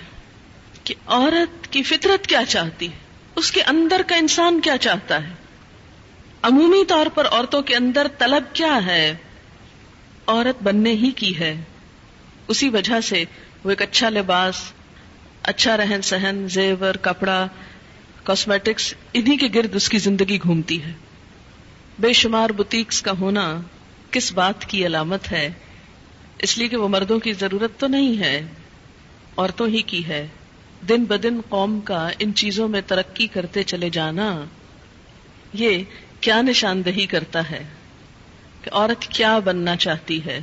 کہ عورت کی فطرت کیا چاہتی ہے؟ اس کے اندر کا انسان کیا چاہتا ہے؟ عمومی طور پر عورتوں کے اندر طلب کیا ہے؟ عورت بننے ہی کی ہے۔ اسی وجہ سے وہ ایک اچھا لباس اچھا رہن سہن، زیور، کپڑا کاسمیٹکس انہی کے گرد اس کی زندگی گھومتی ہے۔ بے شمار بتیکس کا ہونا کس بات کی علامت ہے؟ اس لیے کہ وہ مردوں کی ضرورت تو نہیں ہے، عورتوں ہی کی ہے۔ دن بدن قوم کا ان چیزوں میں ترقی کرتے چلے جانا، یہ کیا نشاندہی کرتا ہے؟ کہ عورت کیا بننا چاہتی ہے؟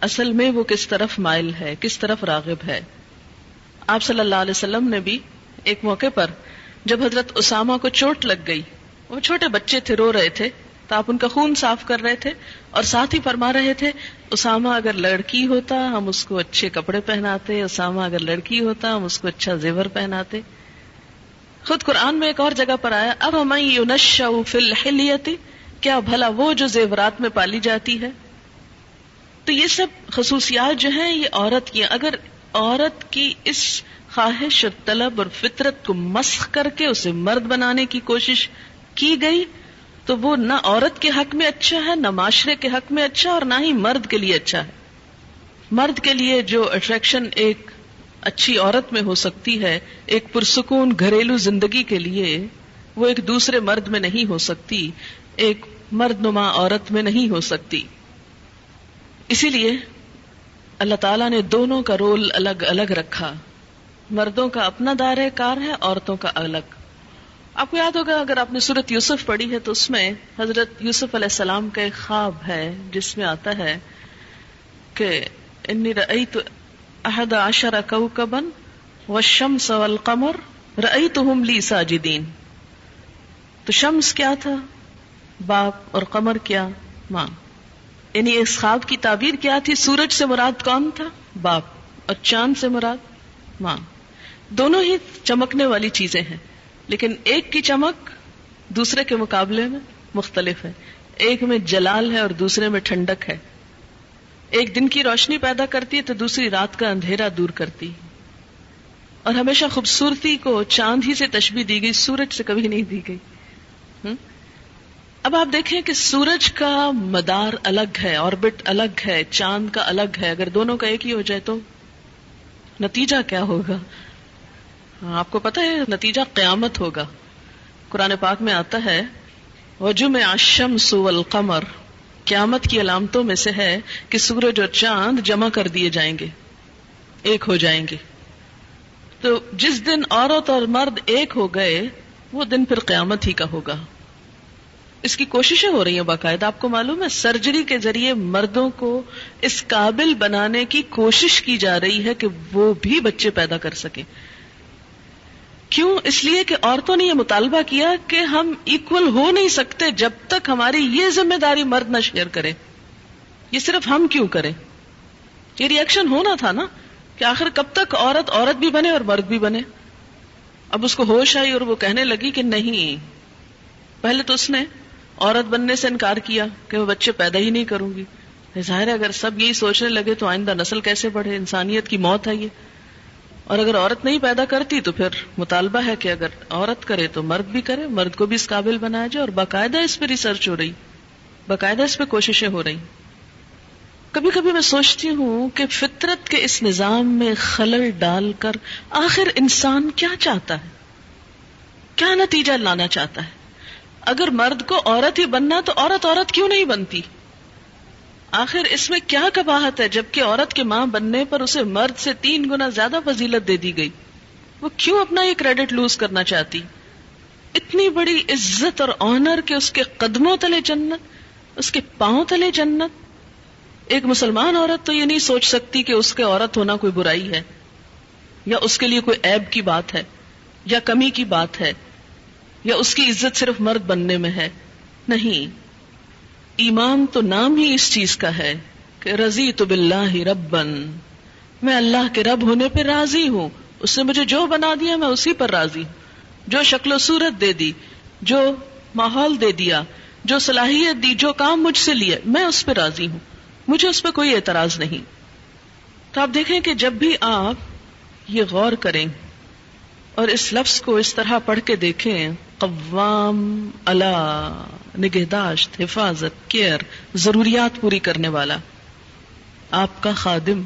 اصل میں وہ کس طرف مائل ہے، کس طرف راغب ہے؟ آپ صلی اللہ علیہ وسلم نے بھی ایک موقع پر جب حضرت اسامہ کو چوٹ لگ گئی، وہ چھوٹے بچے تھے، رو رہے تھے، تو آپ ان کا خون صاف کر رہے تھے اور ساتھ ہی فرما رہے تھے، اسامہ اگر لڑکی ہوتا ہم اس کو اچھے کپڑے پہناتے، اسامہ اگر لڑکی ہوتا ہم اس کو اچھا زیور پہناتے۔ خود قرآن میں ایک اور جگہ پر آیا، اب ہمیں یونشا فل کیا بھلا وہ جو زیورات میں پالی جاتی ہے؟ تو یہ سب خصوصیات جو ہیں، یہ عورت کی اگر عورت کی اس خواہش اور طلب اور فطرت کو مسخ کر کے اسے مرد بنانے کی کوشش کی گئی، تو وہ نہ عورت کے حق میں اچھا ہے، نہ معاشرے کے حق میں اچھا اور نہ ہی مرد کے لیے اچھا ہے۔ مرد کے لیے جو اٹریکشن ایک اچھی عورت میں ہو سکتی ہے، ایک پرسکون گھریلو زندگی کے لیے، وہ ایک دوسرے مرد میں نہیں ہو سکتی۔ ایک مرد نما عورت میں نہیں ہو سکتی۔ اسی لیے اللہ تعالیٰ نے دونوں کا رول الگ الگ رکھا۔ مردوں کا اپنا دائر کار ہے، عورتوں کا الگ۔ آپ کو یاد ہوگا، اگر آپ نے سورت یوسف پڑھی ہے تو اس میں حضرت یوسف علیہ السلام کا ایک خواب ہے، جس میں آتا ہے کہ انی رأیت احد عشر کوکبن والشمس والقمر، رأیتہم لی ساجدین۔ تو شمس کیا تھا؟ باپ اور قمر کیا ماں۔ یعنی اس خواب کی تعبیر کیا تھی؟ سورج سے مراد کون تھا؟ باپ اور چاند سے مراد ماں۔ دونوں ہی چمکنے والی چیزیں ہیں۔ لیکن ایک کی چمک دوسرے کے مقابلے میں مختلف ہے۔ ایک میں جلال ہے اور دوسرے میں ٹھنڈک ہے۔ ایک دن کی روشنی پیدا کرتی ہے تو دوسری رات کا اندھیرا دور کرتی ہے۔ اور ہمیشہ خوبصورتی کو چاند ہی سے تشبیح دی گئی، سورج سے کبھی نہیں دی گئی۔ اب آپ دیکھیں کہ سورج کا مدار الگ ہے آربٹ الگ ہے، چاند کا الگ ہے، اگر دونوں کا ایک ہی ہو جائے تو نتیجہ کیا ہوگا؟ آپ کو پتا ہے، نتیجہ قیامت ہوگا۔ قرآن پاک میں آتا ہے وجو میں آشم سو القمر قیامت کی علامتوں میں سے ہے کہ سورج اور چاند جمع کر دیے جائیں گے، ایک ہو جائیں گے۔ تو جس دن عورت اور مرد ایک ہو گئے، وہ دن پھر قیامت ہی کا ہوگا۔ اس کی کوششیں ہو رہی ہیں باقاعدہ، آپ کو معلوم ہے، سرجری کے ذریعے مردوں کو اس قابل بنانے کی کوشش کی جا رہی ہے کہ وہ بھی بچے پیدا کر سکیں۔ کیوں؟ اس لیے کہ عورتوں نے یہ مطالبہ کیا کہ ہم ایکول ہو نہیں سکتے جب تک ہماری یہ ذمہ داری مرد نہ شیئر کرے۔ یہ صرف ہم کیوں کریں؟ یہ ریئیکشن ہونا تھا نا کہ آخر کب تک عورت عورت بھی بنے اور مرد بھی بنے۔ اب اس کو ہوش آئی اور وہ کہنے لگی کہ نہیں، پہلے تو اس نے عورت بننے سے انکار کیا کہ میں بچے پیدا ہی نہیں کروں گی۔ ظاہر ہے اگر سب یہی سوچنے لگے تو آئندہ نسل کیسے بڑھے؟ انسانیت کی موت ہے یہ۔ اور اگر عورت نہیں پیدا کرتی تو پھر مطالبہ ہے کہ اگر عورت کرے تو مرد بھی کرے، مرد کو بھی اس قابل بنایا جائے اور باقاعدہ اس پہ ریسرچ ہو رہی، باقاعدہ اس پہ کوششیں ہو رہی۔ کبھی کبھی میں سوچتی ہوں کہ فطرت کے اس نظام میں خلل ڈال کر آخر انسان کیا چاہتا ہے؟ کیا نتیجہ لانا چاہتا ہے؟ اگر مرد کو عورت ہی بننا تو عورت عورت کیوں نہیں بنتی؟ آخر اس میں کیا کباہت ہے جبکہ عورت کے ماں بننے پر اسے مرد سے تین گنا زیادہ فضیلت دے دی گئی۔ وہ کیوں اپنا یہ کریڈٹ لوز کرنا چاہتی؟ اتنی بڑی عزت اور آنر کے اس کے قدموں تلے جنت، اس کے پاؤں تلے جنت۔ ایک مسلمان عورت تو یہ نہیں سوچ سکتی کہ اس کے عورت ہونا کوئی برائی ہے، یا اس کے لیے کوئی عیب کی بات ہے، یا کمی کی بات ہے۔ یا اس کی عزت صرف مرد بننے میں ہے؟ نہیں. ایمان تو نام ہی اس چیز کا ہے کہ رضی تو بلّہ ربن میں اللہ کے رب ہونے پہ راضی ہوں. اس نے مجھے جو بنا دیا میں اسی پر راضی ہوں. جو شکل و صورت دے دی، جو ماحول دے دیا، جو صلاحیت دی، جو کام مجھ سے لیا میں اس پہ راضی ہوں. مجھے اس پہ کوئی اعتراض نہیں. تو آپ دیکھیں کہ جب بھی آپ یہ غور کریں اور اس لفظ کو اس طرح پڑھ کے دیکھیں قوام اللہ نگہداشت، حفاظت، کیئر، ضروریات پوری کرنے والا۔ آپ کا خادم۔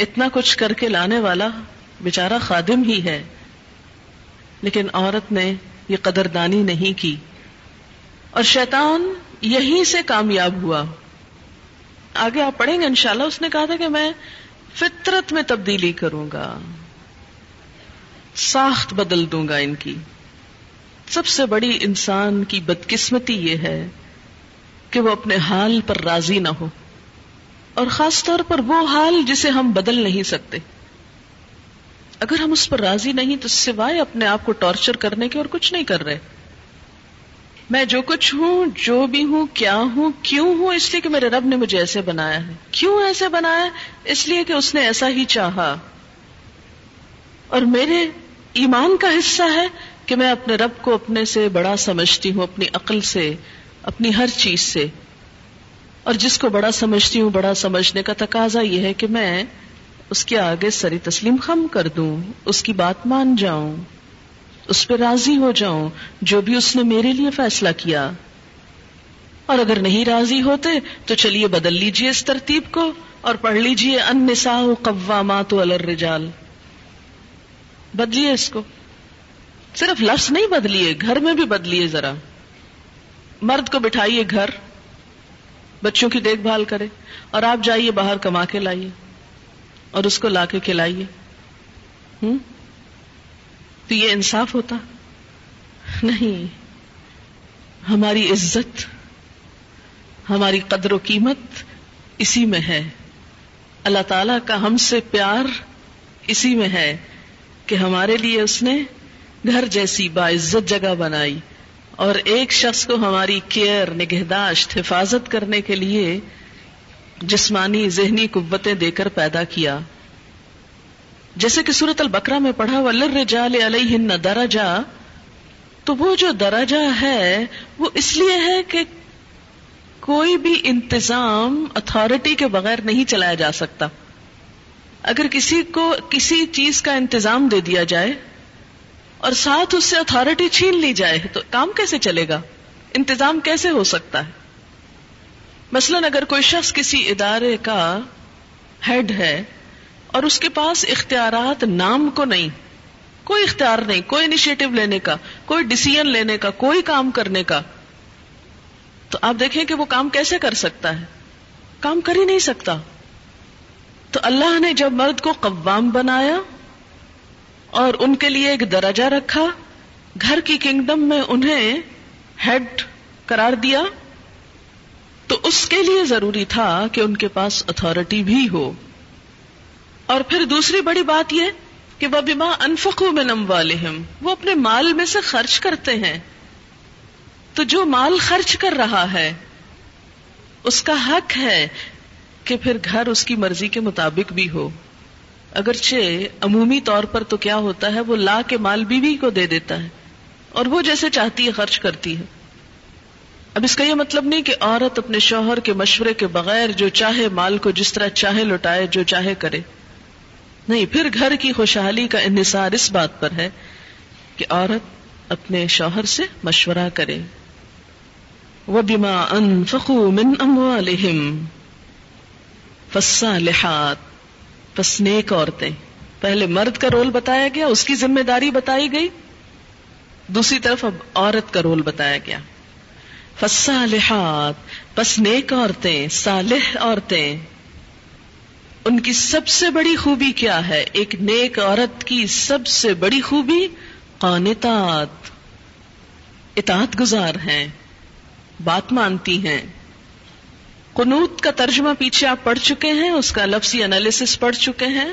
اتنا کچھ کر کے لانے والا بےچارا خادم ہی ہے۔ لیکن عورت نے یہ قدردانی نہیں کی۔ اور شیطان یہیں سے کامیاب ہوا۔ آگے آپ پڑھیں گے انشاءاللہ، اس نے کہا تھا کہ میں فطرت میں تبدیلی کروں گا۔ ساخت بدل دوں گا ان کی۔ سب سے بڑی انسان کی بدقسمتی یہ ہے کہ وہ اپنے حال پر راضی نہ ہو اور خاص طور پر وہ حال جسے ہم بدل نہیں سکتے۔ اگر ہم اس پر راضی نہیں تو سوائے اپنے آپ کو ٹارچر کرنے کے اور کچھ نہیں کر رہے۔ میں جو کچھ ہوں، جو بھی ہوں، کیا ہوں، کیوں ہوں، اس لیے کہ میرے رب نے مجھے ایسے بنایا ہے۔ کیوں ایسے بنایا؟ اس لیے کہ اس نے ایسا ہی چاہا۔ اور میرے ایمان کا حصہ ہے کہ میں اپنے رب کو اپنے سے بڑا سمجھتی ہوں، اپنی عقل سے، اپنی ہر چیز سے۔ اور جس کو بڑا سمجھتی ہوں، بڑا سمجھنے کا تقاضا یہ ہے کہ میں اس کے آگے سری تسلیم خم کر دوں، اس کی بات مان جاؤں، اس پہ راضی ہو جاؤں، جو بھی اس نے میرے لیے فیصلہ کیا۔ اور اگر نہیں راضی ہوتے، تو چلیے بدل لیجیے اس ترتیب کو اور پڑھ لیجیے ان نسا قوامات الرجال۔ بدلیے اس کو۔ صرف لفظ نہیں بدلیے، گھر میں بھی بدلیے ذرا۔ مرد کو بٹھائیے گھر، بچوں کی دیکھ بھال کرے، اور آپ جائیے باہر کما کے لائیے، اور اس کو لا کے کھلائیے۔ ہوں تو یہ انصاف ہوتا؟ نہیں۔ ہماری عزت، ہماری قدر و قیمت اسی میں ہے۔ اللہ تعالی کا ہم سے پیار اسی میں ہے کہ ہمارے لیے اس نے گھر جیسی باعزت جگہ بنائی اور ایک شخص کو ہماری کیئر، نگہداشت، حفاظت کرنے کے لیے جسمانی، ذہنی قوتیں دے کر پیدا کیا۔ جیسے کہ سورت البکرا میں پڑھا ولر جال علیہ درجہ تو وہ جو درجہ ہے، وہ اس لیے ہے کہ کوئی بھی انتظام اتارٹی کے بغیر نہیں چلایا جا سکتا۔ اگر کسی کو کسی چیز کا انتظام دے دیا جائے اور ساتھ اس سے اتارٹی چھین لی جائے تو کام کیسے چلے گا؟ انتظام کیسے ہو سکتا ہے؟ مثلا اگر کوئی شخص کسی ادارے کا ہیڈ ہے اور اس کے پاس اختیارات نام کو نہیں، کوئی اختیار نہیں، کوئی انیشیٹو لینے کا، کوئی ڈسیزن لینے کا، کوئی کام کرنے کا، تو آپ دیکھیں کہ وہ کام کیسے کر سکتا ہے؟ کام کر ہی نہیں سکتا۔ تو اللہ نے جب مرد کو قوام بنایا اور ان کے لیے ایک درجہ رکھا، گھر کی کنگڈم میں انہیں ہیڈ قرار دیا۔ تو اس کے لیے ضروری تھا کہ ان کے پاس اتارٹی بھی ہو۔ اور پھر دوسری بڑی بات یہ کہ وہ بیما انفقو میں نم وہ اپنے مال میں سے خرچ کرتے ہیں۔ تو جو مال خرچ کر رہا ہے، اس کا حق ہے کہ پھر گھر اس کی مرضی کے مطابق بھی ہو۔ اگرچہ عمومی طور پر تو کیا ہوتا ہے، وہ لا کے مال بیوی کو دے دیتا ہے، اور وہ جیسے چاہتی ہے، خرچ کرتی ہے۔ اب اس کا یہ مطلب نہیں کہ عورت اپنے شوہر کے مشورے کے بغیر جو چاہے مال کو جس طرح چاہے لوٹائے جو چاہے کرے۔ نہیں، پھر گھر کی خوشحالی کا انحصار اس بات پر ہے کہ عورت اپنے شوہر سے مشورہ کرے۔ وہ بیما ان فخو من اموالہم فالصالحات پس نیک عورتیں۔ پہلے مرد کا رول بتایا گیا، اس کی ذمہ داری بتائی گئی۔ دوسری طرف اب عورت کا رول بتایا گیا۔ فالصالحات پس نیک عورتیں، صالح عورتیں۔ ان کی سب سے بڑی خوبی کیا ہے؟ ایک نیک عورت کی سب سے بڑی خوبی قانتات۔ اطاعت گزار ہیں، بات مانتی ہیں۔ قنوت کا ترجمہ پیچھے آپ پڑھ چکے ہیں، اس کا لفظی انالیس پڑھ چکے ہیں۔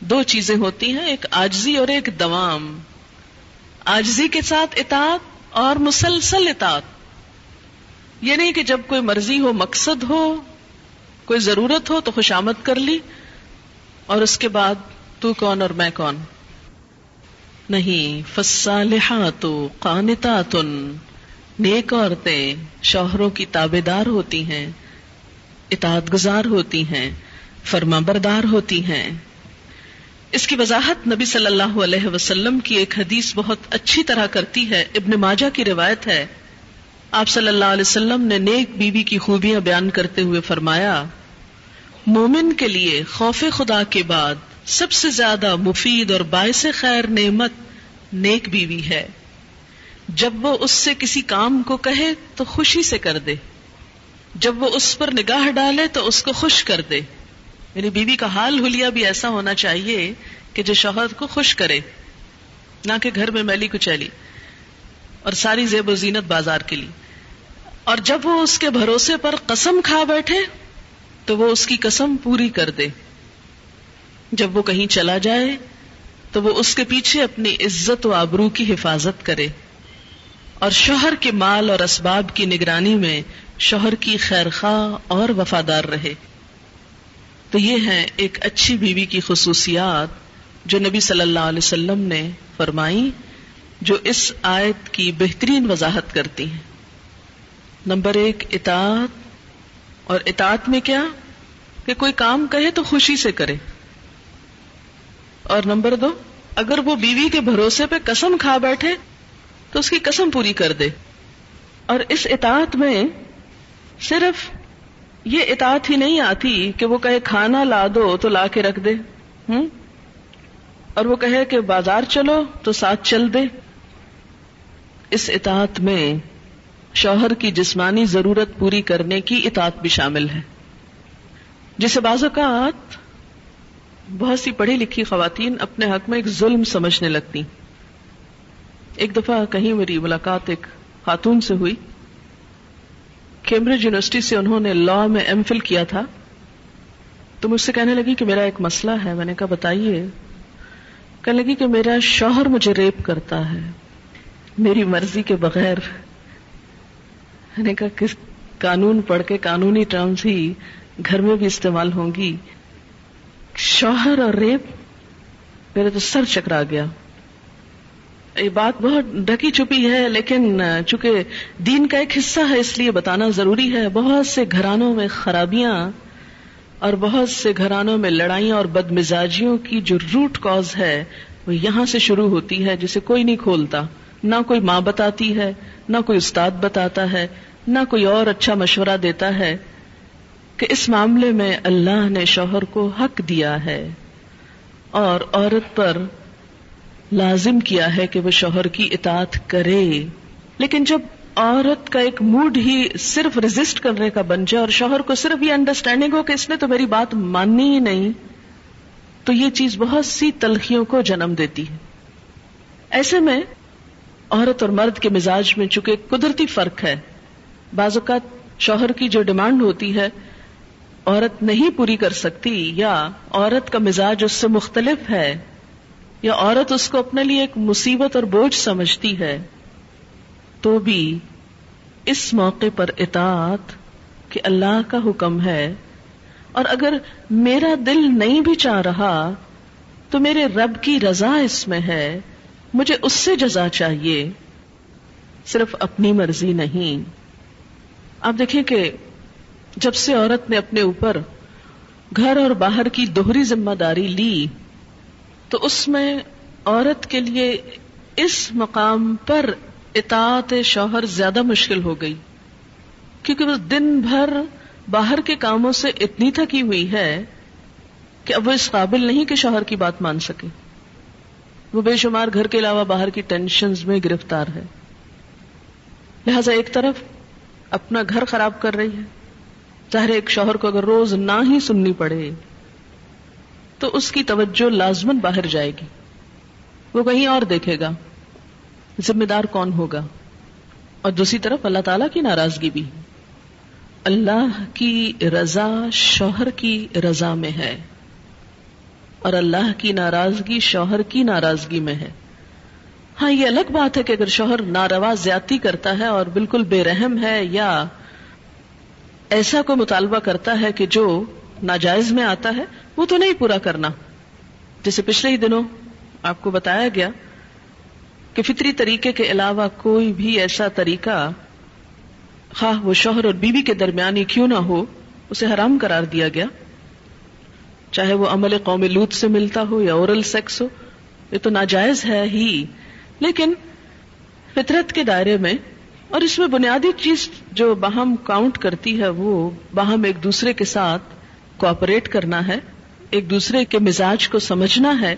دو چیزیں ہوتی ہیں، ایک آجزی اور ایک دوام۔ آجزی کے ساتھ اطاعت اور مسلسل اطاعت۔ یہ نہیں کہ جب کوئی مرضی ہو، مقصد ہو، کوئی ضرورت ہو تو خوشامد کر لی۔ اور اس کے بعد، تو کون اور میں کون؟ نہیں فصالحات قانتاتن نیک عورتیں شوہروں کی تابے دار ہوتی ہیں اطاعت گزار ہوتی ہیں فرما بردار ہوتی ہیں۔ اس کی وضاحت نبی صلی اللہ علیہ وسلم کی ایک حدیث بہت اچھی طرح کرتی ہے، ابن ماجہ کی روایت ہے۔ آپ صلی اللہ علیہ وسلم نے نیک بیوی کی خوبیاں بیان کرتے ہوئے فرمایا، مومن کے لیے خوف خدا کے بعد سب سے زیادہ مفید اور باعث خیر نعمت نیک بیوی ہے۔ جب وہ اس سے کسی کام کو کہے تو خوشی سے کر دے۔ جب وہ اس پر نگاہ ڈالے تو اس کو خوش کر دے۔ میری بیوی کا حال ہولیا بھی ایسا ہونا چاہیے کہ جو شوہر کو خوش کرے۔ نہ کہ گھر میں میلی کچیلی۔ اور ساری زیب و زینت بازار کے لیے۔ اور جب وہ اس کے بھروسے پر قسم کھا بیٹھے تو وہ اس کی قسم پوری کر دے۔ جب وہ کہیں چلا جائے تو وہ اس کے پیچھے اپنی عزت و آبرو کی حفاظت کرے۔ اور شوہر کے مال اور اسباب کی نگرانی میں شوہر کی خیر خواہ اور وفادار رہے۔ تو یہ ہے ایک اچھی بیوی کی خصوصیات جو نبی صلی اللہ علیہ وسلم نے فرمائی، جو اس آیت کی بہترین وضاحت کرتی ہیں۔ نمبر ایک، اطاعت۔ اور اطاعت میں کیا؟ کہ کوئی کام کہے تو خوشی سے کرے۔ اور نمبر دو، اگر وہ بیوی کے بھروسے پہ قسم کھا بیٹھے تو اس کی قسم پوری کر دے۔ اور اس اطاعت میں صرف یہ اطاعت ہی نہیں آتی کہ وہ کہے کھانا لا دو تو لا کے رکھ دے۔ ہوں؟ اور وہ کہے کہ بازار چلو تو ساتھ چل دے۔ اس اطاعت میں شوہر کی جسمانی ضرورت پوری کرنے کی اطاعت بھی شامل ہے۔ جسے بعض اوقات بہت سی پڑھی لکھی خواتین اپنے حق میں ایک ظلم سمجھنے لگتی۔ ایک دفعہ کہیں میری ملاقات ایک خاتون سے ہوئی۔ کیمبرج یونیورسٹی سے انہوں نے لا میں ایم فل کیا تھا۔ تو مجھ سے کہنے لگی کہ میرا ایک مسئلہ ہے۔ میں نے کہا، بتائیے۔ کہنے لگی کہ میرا شوہر مجھے ریپ کرتا ہے۔ میری مرضی کے بغیر۔ میں نے کہا، کس قانون پڑھ کے قانونی ٹرمز ہی گھر میں بھی استعمال ہوں گی؟ شوہر اور ریپ میرے تو سر چکرا گیا۔ یہ بات بہت ڈھکی چھپی ہے، لیکن چونکہ دین کا ایک حصہ ہے، اس لیے بتانا ضروری ہے۔ بہت سے گھرانوں میں خرابیاں اور بہت سے گھرانوں میں لڑائیاں اور بد مزاجیوں کی جو روٹ کاز ہے، وہ یہاں سے شروع ہوتی ہے، جسے کوئی نہیں کھولتا۔ نہ کوئی ماں بتاتی ہے، نہ کوئی استاد بتاتا ہے، نہ کوئی اور اچھا مشورہ دیتا ہے کہ اس معاملے میں اللہ نے شوہر کو حق دیا ہے۔ اور عورت پر لازم کیا ہے کہ وہ شوہر کی اطاعت کرے۔ لیکن جب عورت کا ایک موڈ ہی صرف ریزسٹ کرنے کا بن جائے اور شوہر کو صرف یہ انڈرسٹینڈنگ ہو کہ اس نے تو میری بات ماننی ہی نہیں، تو یہ چیز بہت سی تلخیوں کو جنم دیتی ہے۔ ایسے میں عورت اور مرد کے مزاج میں چونکہ قدرتی فرق ہے، بعض اوقات شوہر کی جو ڈیمانڈ ہوتی ہے، عورت نہیں پوری کر سکتی یا عورت کا مزاج اس سے مختلف ہے۔ یا عورت اس کو اپنے لیے ایک مصیبت اور بوجھ سمجھتی ہے، تو بھی اس موقع پر اطاعت کہ اللہ کا حکم ہے۔ اور اگر میرا دل نہیں بھی چاہ رہا، تو میرے رب کی رضا اس میں ہے، مجھے اس سے جزا چاہیے۔ صرف اپنی مرضی نہیں۔ آپ دیکھیں کہ جب سے عورت نے اپنے اوپر گھر اور باہر کی دوہری ذمہ داری لی تو اس میں عورت کے لیے اس مقام پر اطاعت شوہر زیادہ مشکل ہو گئی۔ کیونکہ وہ دن بھر باہر کے کاموں سے اتنی تھکی ہوئی ہے کہ اب وہ اس قابل نہیں کہ شوہر کی بات مان سکے۔ وہ بے شمار گھر کے علاوہ باہر کی ٹینشن میں گرفتار ہے۔ لہذا ایک طرف اپنا گھر خراب کر رہی ہے۔ ظاہر ایک شوہر کو اگر روز نہ ہی سننی پڑے تو اس کی توجہ لازمن باہر جائے گی۔ وہ کہیں اور دیکھے گا۔ ذمہ دار کون ہوگا؟ اور دوسری طرف اللہ تعالی کی ناراضگی بھی۔ اللہ کی رضا شوہر کی رضا میں ہے۔ اور اللہ کی ناراضگی شوہر کی ناراضگی میں ہے۔ ہاں یہ الگ بات ہے کہ اگر شوہر ناروا زیادتی کرتا ہے اور بالکل بے رحم ہے یا ایسا کوئی مطالبہ کرتا ہے کہ جو ناجائز میں آتا ہے، وہ تو نہیں پورا کرنا۔ جیسے پچھلے ہی دنوں آپ کو بتایا گیا کہ فطری طریقے کے علاوہ کوئی بھی ایسا طریقہ، خواہ وہ شوہر اور بیوی کے درمیان ہی کیوں نہ ہو، اسے حرام قرار دیا گیا۔ چاہے وہ عمل قوم لوت سے ملتا ہو یا اورل سیکس ہو، یہ تو ناجائز ہے ہی۔ لیکن فطرت کے دائرے میں اور اس میں بنیادی چیز جو باہم کاؤنٹ کرتی ہے، وہ باہم ایک دوسرے کے ساتھ کوپریٹ کرنا ہے، ایک دوسرے کے مزاج کو سمجھنا ہے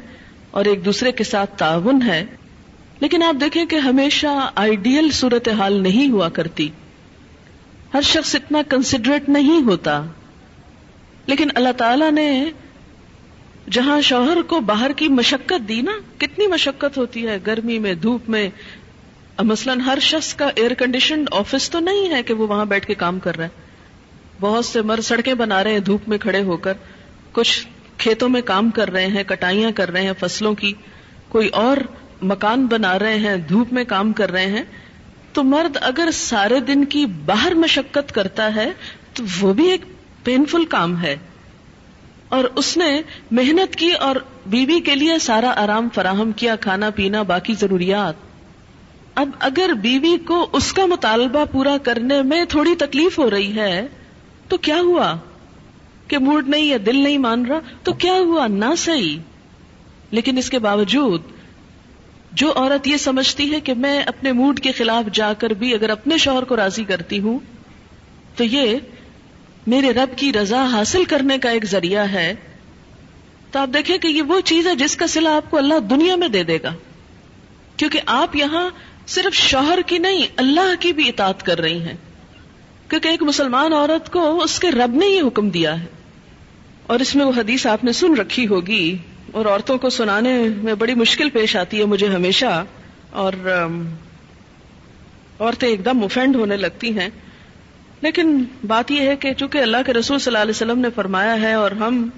اور ایک دوسرے کے ساتھ تعاون ہے۔ لیکن آپ دیکھیں کہ ہمیشہ آئیڈیل صورت حال نہیں ہوا کرتی۔ ہر شخص اتنا کنسیڈریٹ نہیں ہوتا۔ لیکن اللہ تعالی نے جہاں شوہر کو باہر کی مشقت دی نا، کتنی مشقت ہوتی ہے۔ گرمی میں، دھوپ میں۔ مثلاً ہر شخص کا ایئر کنڈیشنڈ آفس تو نہیں ہے کہ وہ وہاں بیٹھ کے کام کر رہا ہے۔ بہت سے مر سڑکیں بنا رہے ہیں، دھوپ میں کھڑے ہو کر۔ کچھ کھیتوں میں کام کر رہے ہیں، کٹائیاں کر رہے ہیں فصلوں کی۔ کوئی اور مکان بنا رہے ہیں، دھوپ میں کام کر رہے ہیں۔ تو مرد اگر سارے دن کی باہر مشقت کرتا ہے، تو وہ بھی ایک پینفل کام ہے۔ اور اس نے محنت کی اور بیوی کے لیے سارا آرام فراہم کیا، کھانا پینا، باقی ضروریات۔ اب اگر بیوی کو اس کا مطالبہ پورا کرنے میں تھوڑی تکلیف ہو رہی ہے تو کیا ہوا کہ موڈ نہیں یا دل نہیں مان رہا؟ تو کیا ہوا؟ نہ صحیح۔ لیکن اس کے باوجود جو عورت یہ سمجھتی ہے کہ میں اپنے موڈ کے خلاف جا کر بھی اگر اپنے شوہر کو راضی کرتی ہوں، تو یہ میرے رب کی رضا حاصل کرنے کا ایک ذریعہ ہے۔ تو آپ دیکھیں کہ یہ وہ چیز ہے جس کا سلا آپ کو اللہ دنیا میں دے دے گا۔ کیونکہ آپ یہاں صرف شوہر کی نہیں، اللہ کی بھی اطاعت کر رہی ہیں۔ کیونکہ ایک مسلمان عورت کو اس کے رب نے یہ حکم دیا ہے۔ اور اس میں وہ حدیث آپ نے سن رکھی ہوگی۔ اور عورتوں کو سنانے میں بڑی مشکل پیش آتی ہے مجھے ہمیشہ۔ اور عورتیں ایک دم افینڈ ہونے لگتی ہیں۔ لیکن بات یہ ہے کہ چونکہ اللہ کے رسول صلی اللہ علیہ وسلم نے فرمایا ہے اور ہم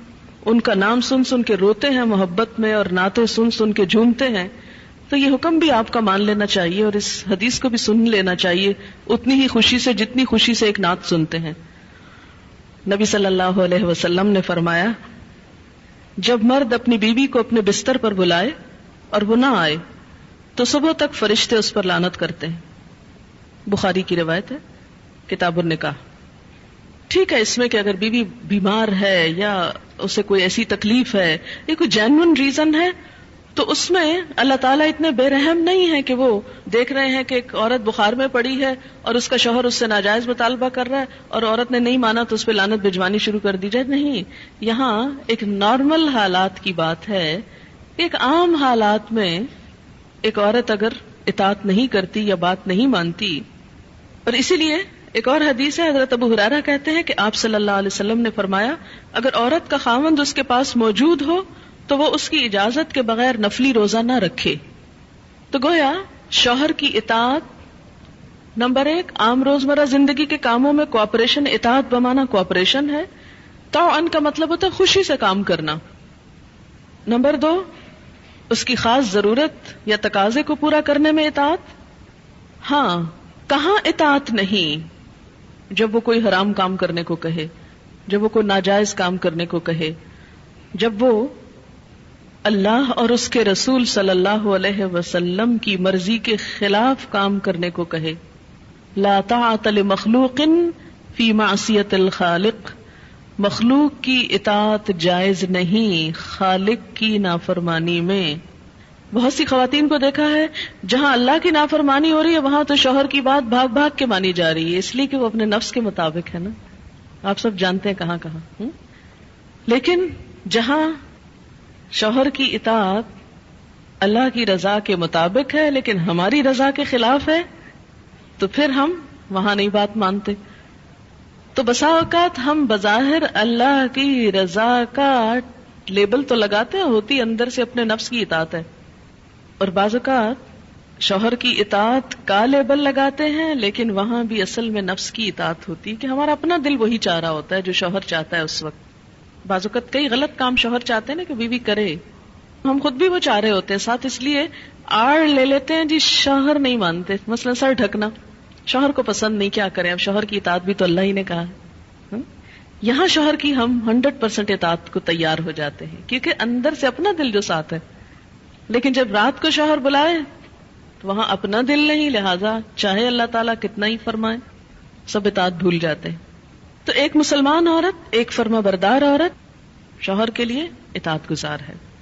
ان کا نام سن سن کے روتے ہیں محبت میں اور نعتیں سن سن کے جھومتے ہیں تو یہ حکم بھی آپ کا مان لینا چاہیے اور اس حدیث کو بھی سن لینا چاہیے، اتنی ہی خوشی سے، جتنی خوشی سے ایک نعت سنتے ہیں۔ نبی صلی اللہ علیہ وسلم نے فرمایا، جب مرد اپنی بیوی کو اپنے بستر پر بلائے اور وہ نہ آئے، تو صبح تک فرشتے اس پر لانت کرتے ہیں۔ بخاری کی روایت ہے، کتاب النکاح۔ ٹھیک ہے، اس میں کہ اگر بیوی بیمار ہے یا اسے کوئی ایسی تکلیف ہے یا کوئی جینون ریزن ہے تو اس میں اللہ تعالیٰ اتنے بے رحم نہیں ہے کہ وہ دیکھ رہے ہیں کہ ایک عورت بخار میں پڑی ہے اور اس کا شوہر اس سے ناجائز مطالبہ کر رہا ہے اور عورت نے نہیں مانا تو اس پہ لانت بھجوانی شروع کر دی جائے۔ نہیں، یہاں ایک نارمل حالات کی بات ہے۔ ایک عام حالات میں ایک عورت اگر اطاعت نہیں کرتی یا بات نہیں مانتی، اور اسی لیے ایک اور حدیث ہے، حضرت ابو حرارہ کہتے ہیں کہ آپ صلی اللہ علیہ وسلم نے فرمایا، اگر عورت کا خامند اس کے پاس موجود ہو تو وہ اس کی اجازت کے بغیر نفلی روزہ نہ رکھے۔ تو گویا شوہر کی اطاعت، نمبر ایک، عام روزمرہ زندگی کے کاموں میں کوپریشن اطاعت بمانا کوپریشن ہے۔ تو ان کا مطلب ہوتا ہے خوشی سے کام کرنا۔ نمبر دو، اس کی خاص ضرورت یا تقاضے کو پورا کرنے میں اطاعت۔ ہاں کہاں اطاعت نہیں؟ جب وہ کوئی حرام کام کرنے کو کہے، جب وہ کوئی ناجائز کام کرنے کو کہے، جب وہ اللہ اور اس کے رسول صلی اللہ علیہ وسلم کی مرضی کے خلاف کام کرنے کو کہے۔ لا طاعت لمخلوق فی معصیت الخالق۔ مخلوق کی اطاعت جائز نہیں، خالق کی نافرمانی میں۔ بہت سی خواتین کو دیکھا ہے، جہاں اللہ کی نافرمانی ہو رہی ہے، وہاں تو شوہر کی بات بھاگ بھاگ کے مانی جا رہی ہے، اس لیے کہ وہ اپنے نفس کے مطابق ہے نا۔ آپ سب جانتے ہیں کہاں کہاں۔ لیکن جہاں شوہر کی اطاعت اللہ کی رضا کے مطابق ہے، لیکن ہماری رضا کے خلاف ہے، تو پھر ہم وہاں نہیں بات مانتے۔ تو بسا اوقات ہم بظاہر اللہ کی رضا کا لیبل تو لگاتے ہیں، ہوتی اندر سے اپنے نفس کی اطاعت ہے۔ اور بعض اوقات شوہر کی اطاعت کا لیبل لگاتے ہیں، لیکن وہاں بھی اصل میں نفس کی اطاعت ہوتی ہے، کہ ہمارا اپنا دل وہی چاہ رہا ہوتا ہے جو شوہر چاہتا ہے اس وقت۔ بعض اوقات کئی غلط کام شوہر چاہتے ہیں نا کہ بیوی کرے۔ ہم خود بھی وہ چاہ رہے ہوتے ہیں، ساتھ اس لیے آڑ لے لیتے ہیں جی شوہر نہیں مانتے۔ مثلا سر ڈھکنا، شوہر کو پسند نہیں، کیا کریں؟ اب شوہر کی اطاعت بھی تو اللہ ہی نے کہا۔ یہاں شوہر کی ہم ہنڈریڈ پرسینٹ اطاعت کو تیار ہو جاتے ہیں، کیونکہ اندر سے اپنا دل جو ساتھ ہے۔ لیکن جب رات کو شوہر بلائے، تو وہاں اپنا دل نہیں، لہذا چاہے اللہ تعالیٰ کتنا ہی فرمائے، سب اطاعت بھول جاتے ہیں۔ تو ایک مسلمان عورت ایک فرما بردار عورت شوہر کے لیے اطاعت گزار ہے۔